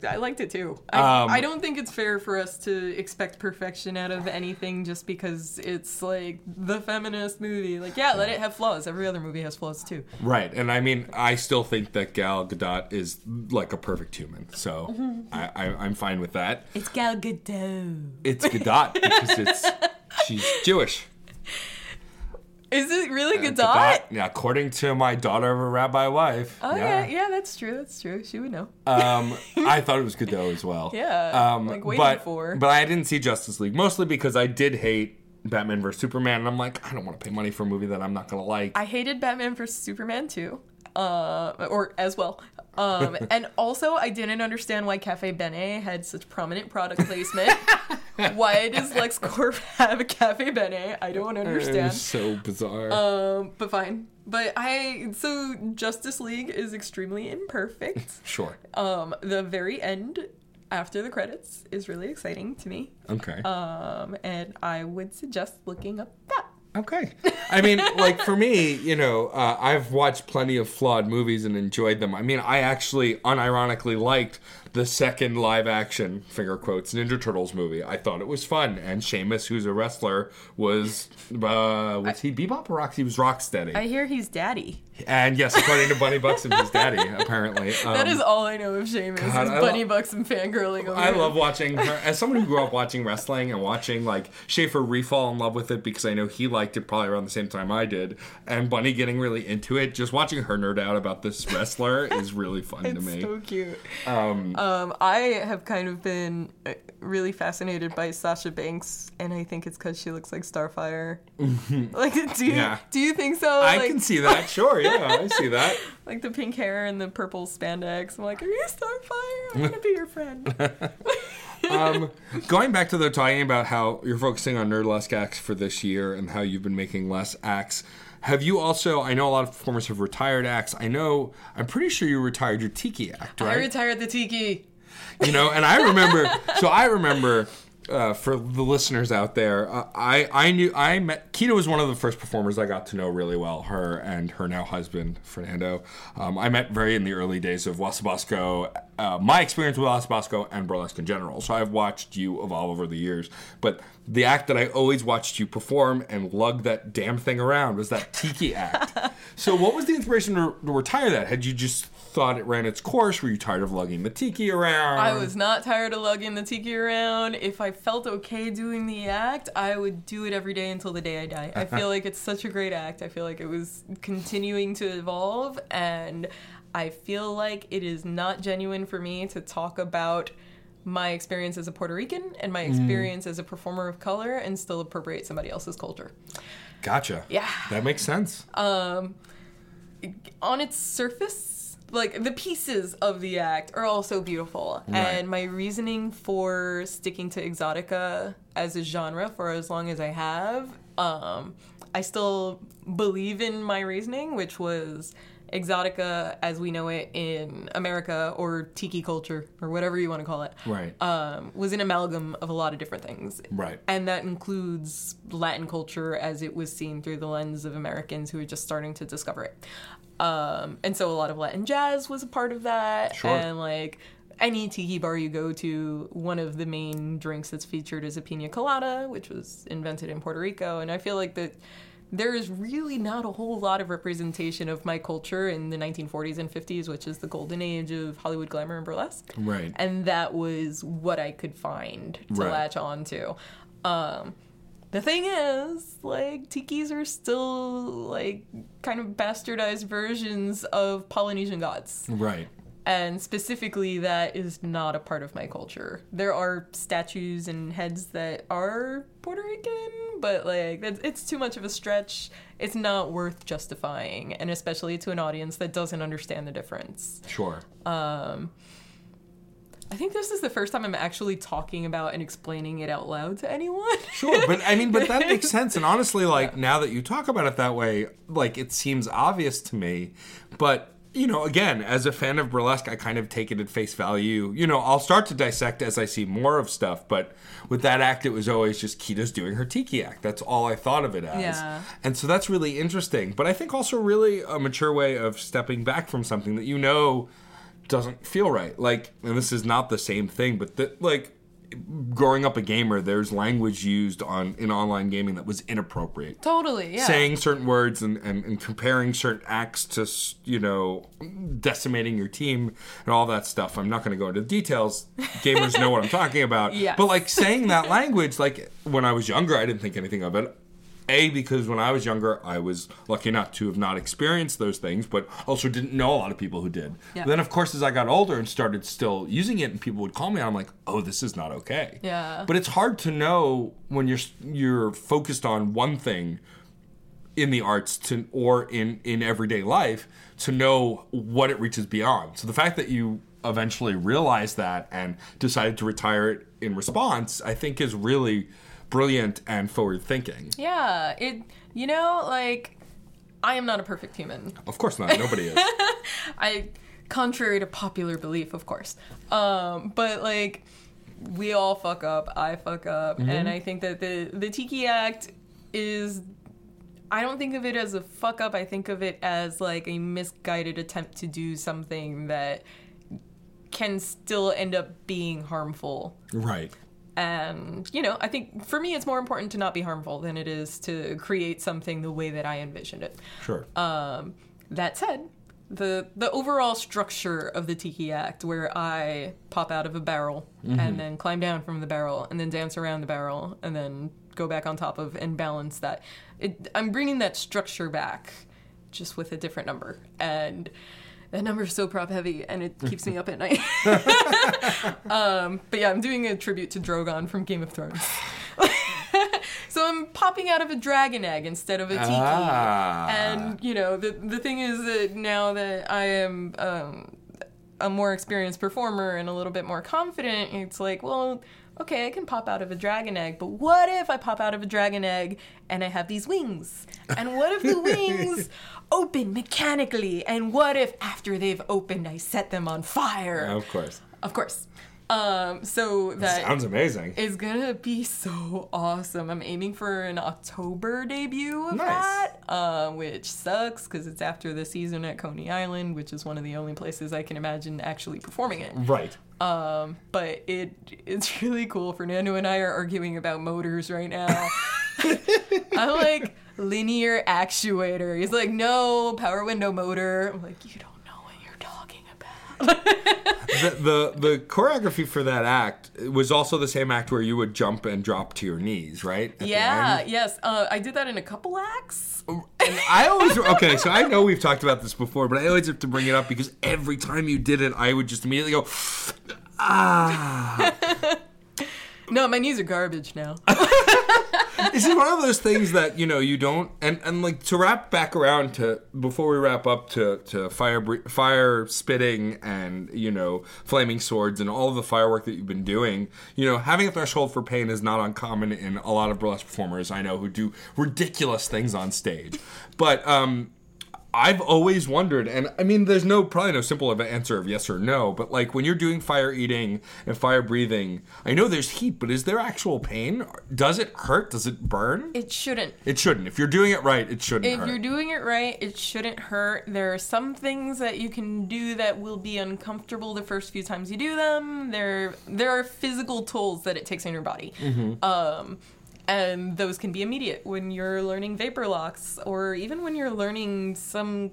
[SPEAKER 4] I liked it too. I,
[SPEAKER 3] Um,
[SPEAKER 4] I don't think it's fair for us to expect perfection out of anything just because it's like the feminist movie. Like, yeah, let it have flaws. Every other movie has flaws too.
[SPEAKER 3] Right, and I mean, I still think that Gal Gadot is like a perfect human, so. I, I, I'm fine with that.
[SPEAKER 4] It's Gal Gadot.
[SPEAKER 3] It's Gadot because it's she's Jewish.
[SPEAKER 4] Is it really Gadot?
[SPEAKER 3] Gadot, yeah, according to my daughter of a rabbi wife.
[SPEAKER 4] Oh yeah. yeah, that's true. That's true. She would know.
[SPEAKER 3] Um, I thought it was Godot as well.
[SPEAKER 4] Yeah,
[SPEAKER 3] Um,
[SPEAKER 4] like waiting
[SPEAKER 3] but,
[SPEAKER 4] for.
[SPEAKER 3] But I didn't see Justice League mostly because I did hate Batman vs Superman, and I'm like, I don't want to pay money for a movie that I'm not gonna like.
[SPEAKER 4] I hated Batman vs Superman too, uh, or as well. Um, and also, I didn't understand why Cafe Bene had such prominent product placement. why does LexCorp have a Cafe Bene? I don't understand.
[SPEAKER 3] was so bizarre.
[SPEAKER 4] Um, but fine. But I so Justice League is extremely imperfect.
[SPEAKER 3] sure.
[SPEAKER 4] um, the very end after the credits is really exciting to me.
[SPEAKER 3] Okay.
[SPEAKER 4] Um, and I would suggest looking up that.
[SPEAKER 3] Okay. I mean, like for me, you know, uh, I've watched plenty of flawed movies and enjoyed them. I mean, I actually unironically liked the second live action, finger quotes, Ninja Turtles movie. I thought it was fun. And Sheamus, who's a wrestler, was, uh, was he Bebop or Rock? He was Rocksteady.
[SPEAKER 4] I hear he's daddy.
[SPEAKER 3] and yes, according to Bunny Bucks and his daddy, apparently.
[SPEAKER 4] that
[SPEAKER 3] Um,
[SPEAKER 4] is all I know of Sheamus
[SPEAKER 3] God,
[SPEAKER 4] is
[SPEAKER 3] I
[SPEAKER 4] Bunny
[SPEAKER 3] lo-
[SPEAKER 4] Bucks and fangirling over
[SPEAKER 3] I
[SPEAKER 4] him.
[SPEAKER 3] love watching her. As someone who grew up watching wrestling and watching like Schaefer re-fall in love with it because I know he liked it probably around the same time I did, and Bunny getting really into it. Just watching her nerd out about this wrestler is really fun to
[SPEAKER 4] It's
[SPEAKER 3] me.
[SPEAKER 4] so cute. Um, I have kind of been uh, really fascinated by Sasha Banks, and I think it's because she looks like Starfire. like, do you
[SPEAKER 3] Yeah.
[SPEAKER 4] do you think so?
[SPEAKER 3] I
[SPEAKER 4] like,
[SPEAKER 3] can see that. Sure, yeah, I see that.
[SPEAKER 4] like the pink hair and the purple spandex. I'm like, are you Starfire? I'm gonna be your friend.
[SPEAKER 3] Um, going back to the talking about how you're focusing on nerdlesque acts for this year and how you've been making less acts. Have you also? I know a lot of performers have retired acts. I know. I'm pretty sure you retired your tiki act, right?
[SPEAKER 4] I retired the tiki.
[SPEAKER 3] you know and i remember so i remember uh, for the listeners out there uh, i i knew i met kita was one of the first performers i got to know really well her and her now husband fernando. Um, i met very in the early days of wasabassco uh, my experience with wasabassco and burlesque in general. So i've watched you evolve over the years but the act that i always watched you perform and lug that damn thing around was that tiki act. So what was the inspiration to, to retire that? Had you just thought it ran its course were you tired of lugging the tiki around
[SPEAKER 4] I was not tired of lugging the tiki around. If I felt okay doing the act, I would do it every day until the day I die. I feel like it's such a great act. I feel like it was continuing to evolve, and I feel like it is not genuine for me to talk about my experience as a Puerto Rican and my experience as a performer of color and still appropriate somebody else's culture.
[SPEAKER 3] Gotcha.
[SPEAKER 4] Yeah.
[SPEAKER 3] That makes sense.
[SPEAKER 4] Um, on its surface, like the pieces of the act are all so beautiful.
[SPEAKER 3] Right.
[SPEAKER 4] And my reasoning for sticking to exotica as a genre for as long as I have, um, I still believe in my reasoning, which was exotica as we know it in America or tiki culture or whatever you want to call it.
[SPEAKER 3] Right.
[SPEAKER 4] Um, was an amalgam of a lot of different things.
[SPEAKER 3] Right.
[SPEAKER 4] And that includes Latin culture as it was seen through the lens of Americans who were just starting to discover it. Um, and so a lot of Latin jazz was a part of that.
[SPEAKER 3] Sure.
[SPEAKER 4] And like any tiki bar you go to, one of the main drinks that's featured is a pina colada, which was invented in Puerto Rico. And I feel like that there is really not a whole lot of representation of my culture in the 1940s and 50s, which is the golden age of Hollywood glamour and burlesque
[SPEAKER 3] Right.
[SPEAKER 4] and that was what I could find to
[SPEAKER 3] Right.
[SPEAKER 4] latch on to. Um, the thing is, like, tikis are still like kind of bastardized versions of Polynesian gods,
[SPEAKER 3] Right.
[SPEAKER 4] And specifically, that is not a part of my culture. There are statues and heads that are Puerto Rican, but like, it's too much of a stretch. It's not worth justifying, and especially to an audience that doesn't understand the difference.
[SPEAKER 3] Sure.
[SPEAKER 4] Um, I think this is the first time I'm actually talking about and explaining it out loud to anyone.
[SPEAKER 3] Sure, but I mean, but that makes sense. And honestly, like now that you talk about it that way, like it seems obvious to me. But you know, again, as a fan of burlesque, I kind of take it at face value. You know, I'll start to dissect as I see more of stuff. But with that act, it was always just Kita's doing her tiki act. That's all I thought of it as.
[SPEAKER 4] Yeah.
[SPEAKER 3] And so that's really interesting. But I think also really a mature way of stepping back from something that you know doesn't feel right. Like, and this is not the same thing, but that like growing up a gamer, there's language used on in online gaming that was inappropriate.
[SPEAKER 4] Totally, yeah.
[SPEAKER 3] Saying certain words and, and, and comparing certain acts to, you know, decimating your team and all that stuff. I'm not going to go into the details. Gamers know what I'm talking about.
[SPEAKER 4] Yes.
[SPEAKER 3] But like saying that language, like when I was younger, I didn't think anything of it. A, because when I was younger, I was lucky enough to have not experienced those things, but also didn't know a lot of people who did.
[SPEAKER 4] Yeah.
[SPEAKER 3] Then, of course, as I got older and started still using it, and people would call me, I'm like, oh, this is not okay.
[SPEAKER 4] Yeah.
[SPEAKER 3] But it's hard to know when you're you're focused on one thing in the arts to or in in everyday life to know what it reaches beyond. So the fact that you eventually realized that and decided to retire it in response, I think is really brilliant and forward thinking.
[SPEAKER 4] Yeah, it. You know, like I am not a perfect human.
[SPEAKER 3] Of course not. Nobody is.
[SPEAKER 4] I, contrary to popular belief, of course. Um, but like, we all fuck up. I fuck up, and I think that the the Tiki Act is. I don't think of it as a fuck up. I think of it as like a misguided attempt to do something that can still end up being harmful.
[SPEAKER 3] right.
[SPEAKER 4] And, you know, I think for me it's more important to not be harmful than it is to create something the way that I envisioned it.
[SPEAKER 3] Sure.
[SPEAKER 4] Um, that said, the the overall structure of the Tiki Act, where I pop out of a barrel and then climb down from the barrel and then dance around the barrel and then go back on top of and balance that, it, I'm bringing that structure back, just with a different number and. That number is so prop heavy, and it keeps me up at night. um, but yeah, I'm doing a tribute to Drogon from Game of Thrones. so I'm popping out of a dragon egg instead of a tiki.
[SPEAKER 3] Ah.
[SPEAKER 4] And you know, the the thing is that now that I am um, a more experienced performer and a little bit more confident, it's like, well, okay, I can pop out of a dragon egg, but what if I pop out of a dragon egg and I have these wings? And what if the wings open mechanically? And what if after they've opened, I set them on fire?
[SPEAKER 3] of course.
[SPEAKER 4] Of course. Um, so that
[SPEAKER 3] Sounds amazing.
[SPEAKER 4] It's gonna be so awesome. I'm aiming for an October debut of
[SPEAKER 3] Nice.
[SPEAKER 4] that, uh, which sucks because it's after the season at Coney Island, which is one of the only places I can imagine actually performing it.
[SPEAKER 3] Right.
[SPEAKER 4] Um, but it it's really cool. Fernando and I are arguing about motors right now. I'm like linear actuator. He's like, no power window motor. I'm like, you don't know what you're talking about.
[SPEAKER 3] The, the the choreography for that act was also the same act where you would jump and drop to your knees, right? At
[SPEAKER 4] yeah, yes. Uh, I did that in a couple acts.
[SPEAKER 3] And I always okay, so I know we've talked about this before, but I always have to bring it up because every time you did it, I would just immediately go, ah.
[SPEAKER 4] No, my knees are garbage now.
[SPEAKER 3] This is one of those things that you know you don't and and like to wrap back around to before we wrap up to to fire fire spitting and you know flaming swords and all of the firework that you've been doing. You know, having a threshold for pain is not uncommon in a lot of burlesque performers I know who do ridiculous things on stage, but um. I've always wondered, and I mean, there's no probably no simple of an answer of yes or no, but like when you're doing fire eating and fire breathing, I know there's heat, but is there actual pain? Does it hurt? Does it burn?
[SPEAKER 4] It shouldn't.
[SPEAKER 3] It shouldn't. If you're doing it right, it shouldn't
[SPEAKER 4] If
[SPEAKER 3] hurt.
[SPEAKER 4] you're doing it right, it shouldn't hurt. There are some things that you can do that will be uncomfortable the first few times you do them. There, there are physical tolls that it takes on your body. Um, and those can be immediate when you're learning vapor locks or even when you're learning some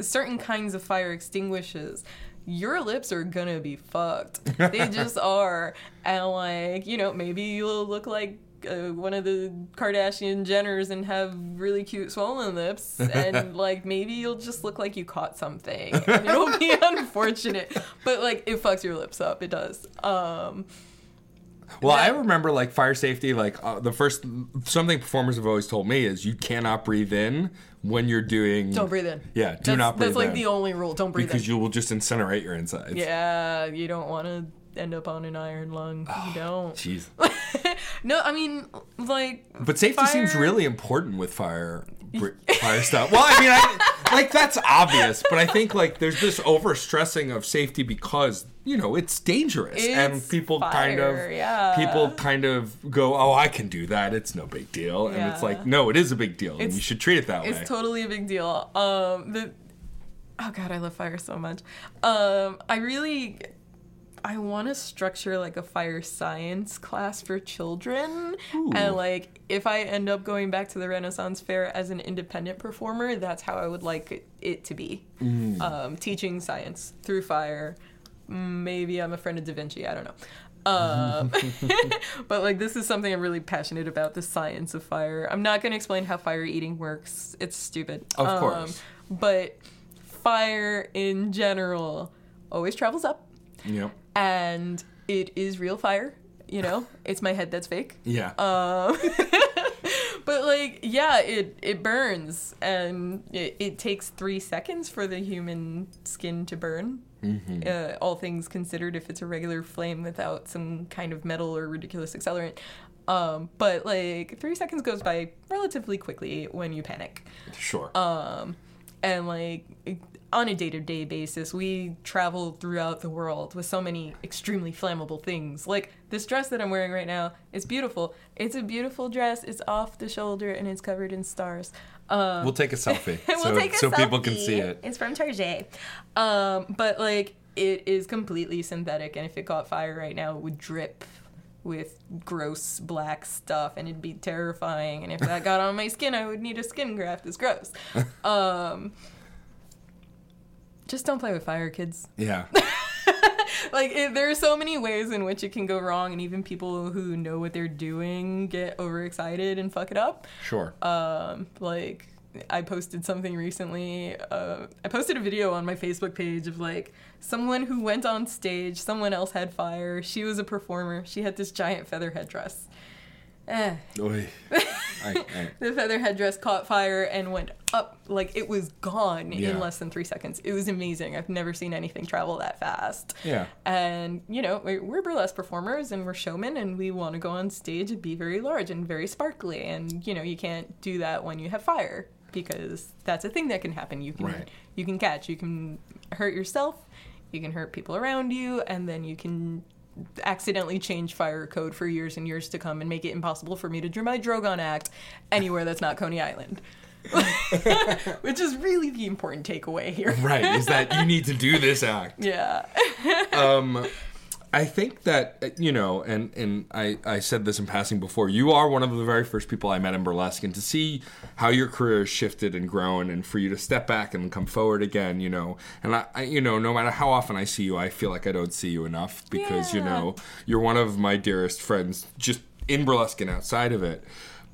[SPEAKER 4] certain kinds of fire extinguishers your lips are gonna be fucked they just are and like you know maybe you'll look like uh, one of the Kardashian Jenners and have really cute swollen lips, and like maybe you'll just look like you caught something. And it'll be unfortunate, but like it fucks your lips up. It does. Um,
[SPEAKER 3] well, I remember like fire safety. Like uh, the first something performers have always told me is you cannot breathe in when you're doing.
[SPEAKER 4] don't breathe in.
[SPEAKER 3] Yeah, do
[SPEAKER 4] that's,
[SPEAKER 3] not breathe in.
[SPEAKER 4] That's like
[SPEAKER 3] in
[SPEAKER 4] the only rule. Don't breathe in.
[SPEAKER 3] because
[SPEAKER 4] in.
[SPEAKER 3] you will just incinerate your insides.
[SPEAKER 4] Yeah, you don't want to end up on an iron lung. You don't.
[SPEAKER 3] Jeez.
[SPEAKER 4] No, I mean like.
[SPEAKER 3] But safety seems really important with fire fire stuff. Well, I mean, I, like that's obvious, but I think like there's this over stressing of safety because you know it's dangerous and
[SPEAKER 4] It's
[SPEAKER 3] people kind of
[SPEAKER 4] yeah.
[SPEAKER 3] people kind of go, oh, I can do that. It's no big deal, and it's like no, it is a big deal, and you should treat it that way.
[SPEAKER 4] It's totally a big deal. Um, the oh god, I love fire so much. Um, I really, I want to structure like a fire science class for children, and like if I end up going back to the Renaissance Fair as an independent performer, that's how I would like it to be. Um, teaching science through fire. Maybe I'm a friend of Da Vinci. I don't know. Um, but like this is something I'm really passionate about the science of fire. I'm not going to explain how fire eating works. It's stupid.
[SPEAKER 3] Of
[SPEAKER 4] Um,
[SPEAKER 3] course.
[SPEAKER 4] But fire in general always travels up
[SPEAKER 3] Yep.
[SPEAKER 4] And it is real fire, you know? It's my head that's fake.
[SPEAKER 3] Yeah.
[SPEAKER 4] Um, but like, yeah, it it burns, and it, it takes three seconds for the human skin to burn. Uh, all things considered, if it's a regular flame without some kind of metal or ridiculous accelerant. Um, but like three seconds goes by relatively quickly when you panic
[SPEAKER 3] sure.
[SPEAKER 4] um, and like on a day-to-day basis we travel throughout the world with so many extremely flammable things like this dress that i'm wearing right now is beautiful it's a beautiful dress it's off the shoulder and it's covered in stars um,
[SPEAKER 3] we'll take a selfie
[SPEAKER 4] we'll
[SPEAKER 3] so,
[SPEAKER 4] take a
[SPEAKER 3] so people can see it.
[SPEAKER 4] It's from Target. Um, but like it is completely synthetic, and if it caught fire right now, it would drip with gross black stuff, and it'd be terrifying. And if that got on my skin, I would need a skin graft. It's gross. Um, just don't play with fire, kids.
[SPEAKER 3] Yeah.
[SPEAKER 4] Like it, there are so many ways in which it can go wrong, and even people who know what they're doing get overexcited and fuck it up.
[SPEAKER 3] Sure.
[SPEAKER 4] um like i posted something recently uh, i posted a video on my facebook page of like someone who went on stage someone else had fire she was a performer she had this giant feather headdress eh.
[SPEAKER 3] Oy. I, I,
[SPEAKER 4] the feather headdress caught fire and went up like it was gone
[SPEAKER 3] Yeah.
[SPEAKER 4] in less than three seconds it was amazing i've never seen anything travel that fast
[SPEAKER 3] yeah.
[SPEAKER 4] and you know we're, we're burlesque performers and we're showmen and we want to go on stage and be very large and very sparkly and you know you can't do that when you have fire because that's a thing that can happen you can
[SPEAKER 3] Right.
[SPEAKER 4] you can catch you can hurt yourself you can hurt people around you and then you can accidentally change fire code for years and years to come and make it impossible for me to do my dragon act anywhere that's not coney island which is really the important takeaway here
[SPEAKER 3] Right. Is that you need to do this act.
[SPEAKER 4] yeah
[SPEAKER 3] um, I think that uh, you know, and and I I said this in passing before. You are one of the very first people I met in burlesque, and to see how your career has shifted and grown, and for you to step back and come forward again, you know, and I, I you know, no matter how often I see you, I feel like I don't see you enough because you know you're one of my dearest friends, just in burlesque and outside of it.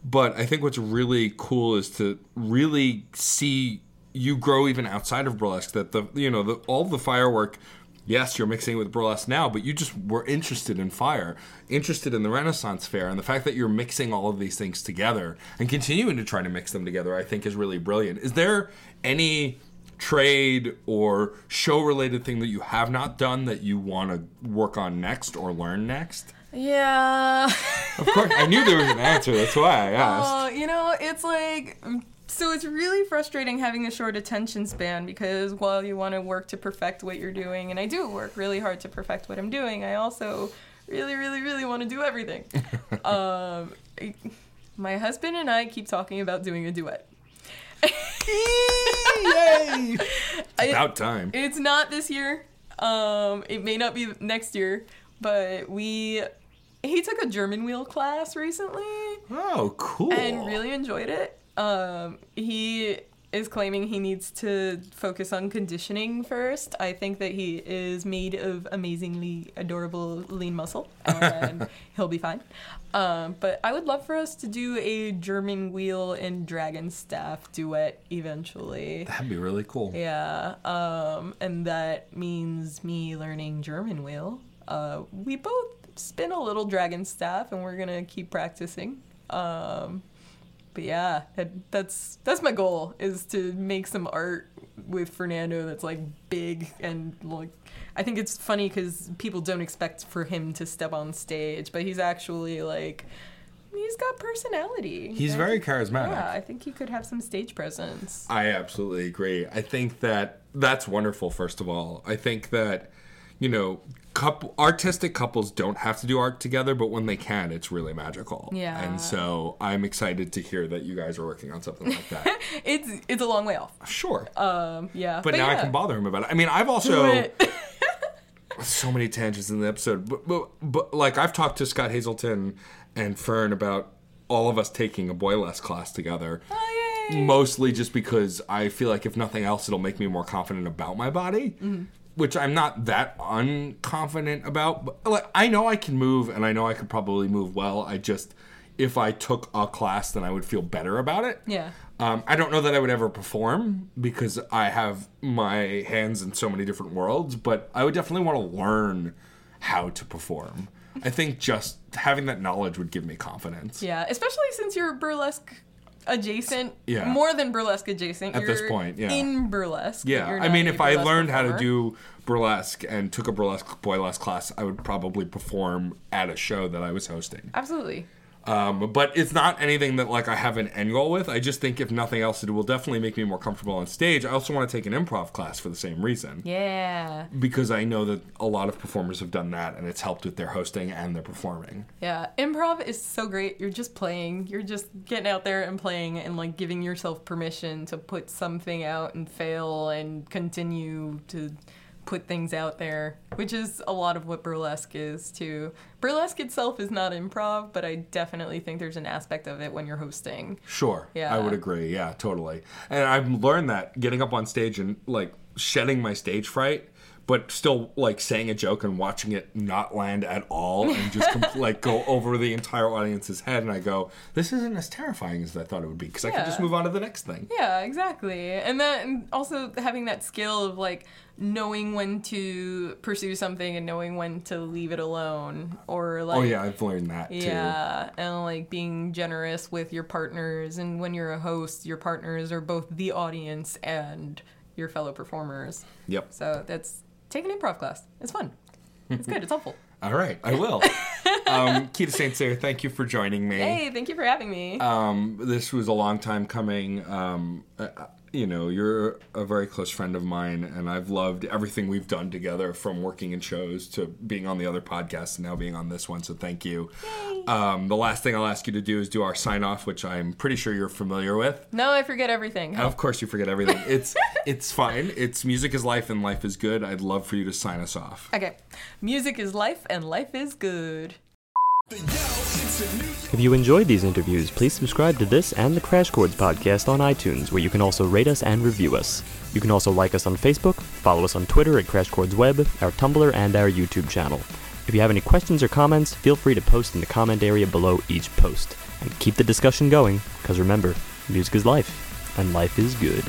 [SPEAKER 3] But I think what's really cool is to really see you grow even outside of burlesque. That the you know the, all the firework. Yes, you're mixing it with burlesque now, but you just were interested in fire, interested in the Renaissance Fair, and the fact that you're mixing all of these things together and continuing to try to mix them together, I think, is really brilliant. Is there any trade or show related thing that you have not done that you want to work on next or learn next?
[SPEAKER 4] yeah
[SPEAKER 3] Of course, I knew there was an answer. That's why I oh, asked.
[SPEAKER 4] Oh, you know, it's like mm, so it's really frustrating having a short attention span because while you want to work to perfect what you're doing, and I do work really hard to perfect what I'm doing, I also really, really, really want to do everything. um, my husband and I keep talking about doing a duet.
[SPEAKER 3] Yay!
[SPEAKER 4] I-
[SPEAKER 3] About time.
[SPEAKER 4] It's not this year. Um, it may not be next year, but we. He took a German wheel class recently.
[SPEAKER 3] Oh, cool.
[SPEAKER 4] and really enjoyed it. Um, he is claiming he needs to focus on conditioning first. I think that he is made of amazingly adorable lean muscle, and he'll be fine. Um, but I would love for us to do a German wheel and dragon staff duet eventually.
[SPEAKER 3] That'd be really cool.
[SPEAKER 4] Yeah, um, and that means me learning German wheel. Uh, we both spin a little dragon staff, and we're gonna keep practicing. Um, but yeah, that, that's that's my goal is to make some art with Fernando that's like big and like. I think it's funny because people don't expect for him to step on stage, but he's actually like. He's got personality.
[SPEAKER 3] He's
[SPEAKER 4] I
[SPEAKER 3] very
[SPEAKER 4] think-
[SPEAKER 3] charismatic.
[SPEAKER 4] Yeah, I think he could have some stage presence.
[SPEAKER 3] I absolutely agree. I think that that's wonderful. First of all, I think that you know, couple artistic couples don't have to do art together, but when they can, it's really magical.
[SPEAKER 4] Yeah.
[SPEAKER 3] And so I'm excited to hear that you guys are working on something like that.
[SPEAKER 4] It's it's a long way off.
[SPEAKER 3] sure.
[SPEAKER 4] Um, yeah.
[SPEAKER 3] but, now I can bother him about it. I mean, I've also so many tangents in the episode, but, but but like I've talked to Scott Hazelton and Fern about all of us taking a boylesque class together.
[SPEAKER 4] oh, yay.
[SPEAKER 3] mostly just because I feel like if nothing else, it'll make me more confident about my body. Which I'm not that unconfident about. But like, I know I can move, and I know I could probably move well. I just, if I took a class, then I would feel better about it.
[SPEAKER 4] Yeah.
[SPEAKER 3] Um, I don't know that I would ever perform because I have my hands in so many different worlds, but I would definitely want to learn how to perform. I think just having that knowledge would give me confidence.
[SPEAKER 4] Yeah, especially since you're burlesque adjacent.
[SPEAKER 3] Yeah.
[SPEAKER 4] More than burlesque adjacent.
[SPEAKER 3] At this
[SPEAKER 4] You're
[SPEAKER 3] point, yeah.
[SPEAKER 4] In burlesque.
[SPEAKER 3] Yeah, I mean, if I
[SPEAKER 4] burlesque
[SPEAKER 3] learned how to do burlesque and took a burlesque boylesque class, I would probably perform at a show that I was hosting.
[SPEAKER 4] Absolutely.
[SPEAKER 3] Um, but it's not anything that like I have an end goal with. I just think if nothing else, it will definitely make me more comfortable on stage. I also want to take an improv class for the same reason
[SPEAKER 4] Yeah.
[SPEAKER 3] because I know that a lot of performers have done that and it's helped with their hosting and their performing.
[SPEAKER 4] Yeah. Improv is so great. You're just playing. You're just getting out there and playing and like giving yourself permission to put something out and fail and continue to put things out there, which is a lot of what burlesque is too. Burlesque itself is not improv, but I definitely think there's an aspect of it when you're hosting.
[SPEAKER 3] Sure.
[SPEAKER 4] Yeah.
[SPEAKER 3] I would agree. Yeah, totally. And I've learned that getting up on stage and like shedding my stage fright, but still like saying a joke and watching it not land at all and just like go over the entire audience's head. And I go, this isn't as terrifying as I thought it would be because I can just move on to the next thing.
[SPEAKER 4] Yeah, exactly. And then also having that skill of like knowing when to pursue something and knowing when to leave it alone or oh, like
[SPEAKER 3] oh, yeah, I've learned that too.
[SPEAKER 4] Yeah, and like being generous with your partners and when you're a host, your partners are both the audience and your fellow performers.
[SPEAKER 3] Yep.
[SPEAKER 4] So that's take an improv class. It's fun. It's good. It's helpful.
[SPEAKER 3] All right, I will. um, Kita St. Cyr, thank you for joining me.
[SPEAKER 4] Hey, thank you for having me.
[SPEAKER 3] Um, this was a long time coming. Um, uh, you know, you're a very close friend of mine, and I've loved everything we've done together from working in shows to being on the other podcast and now being on this one. So thank you. Um, the last thing I'll ask you to do is do our sign off, which I'm pretty sure you're familiar with.
[SPEAKER 4] no, I forget everything.
[SPEAKER 3] And of course, you forget everything. It's it's fine. It's music is life and life is good. I'd love for you to sign us off.
[SPEAKER 4] Okay. Music is life and life is good.
[SPEAKER 2] If you enjoyed these interviews, please subscribe to this and the Crash Chords podcast on iTunes, where you can also rate us and review us. You can also like us on Facebook, follow us on Twitter at Crash Chords Web, our Tumblr, and our YouTube channel. If you have any questions or comments, feel free to post in the comment area below each post. And keep the discussion going, because remember, music is life, and life is good.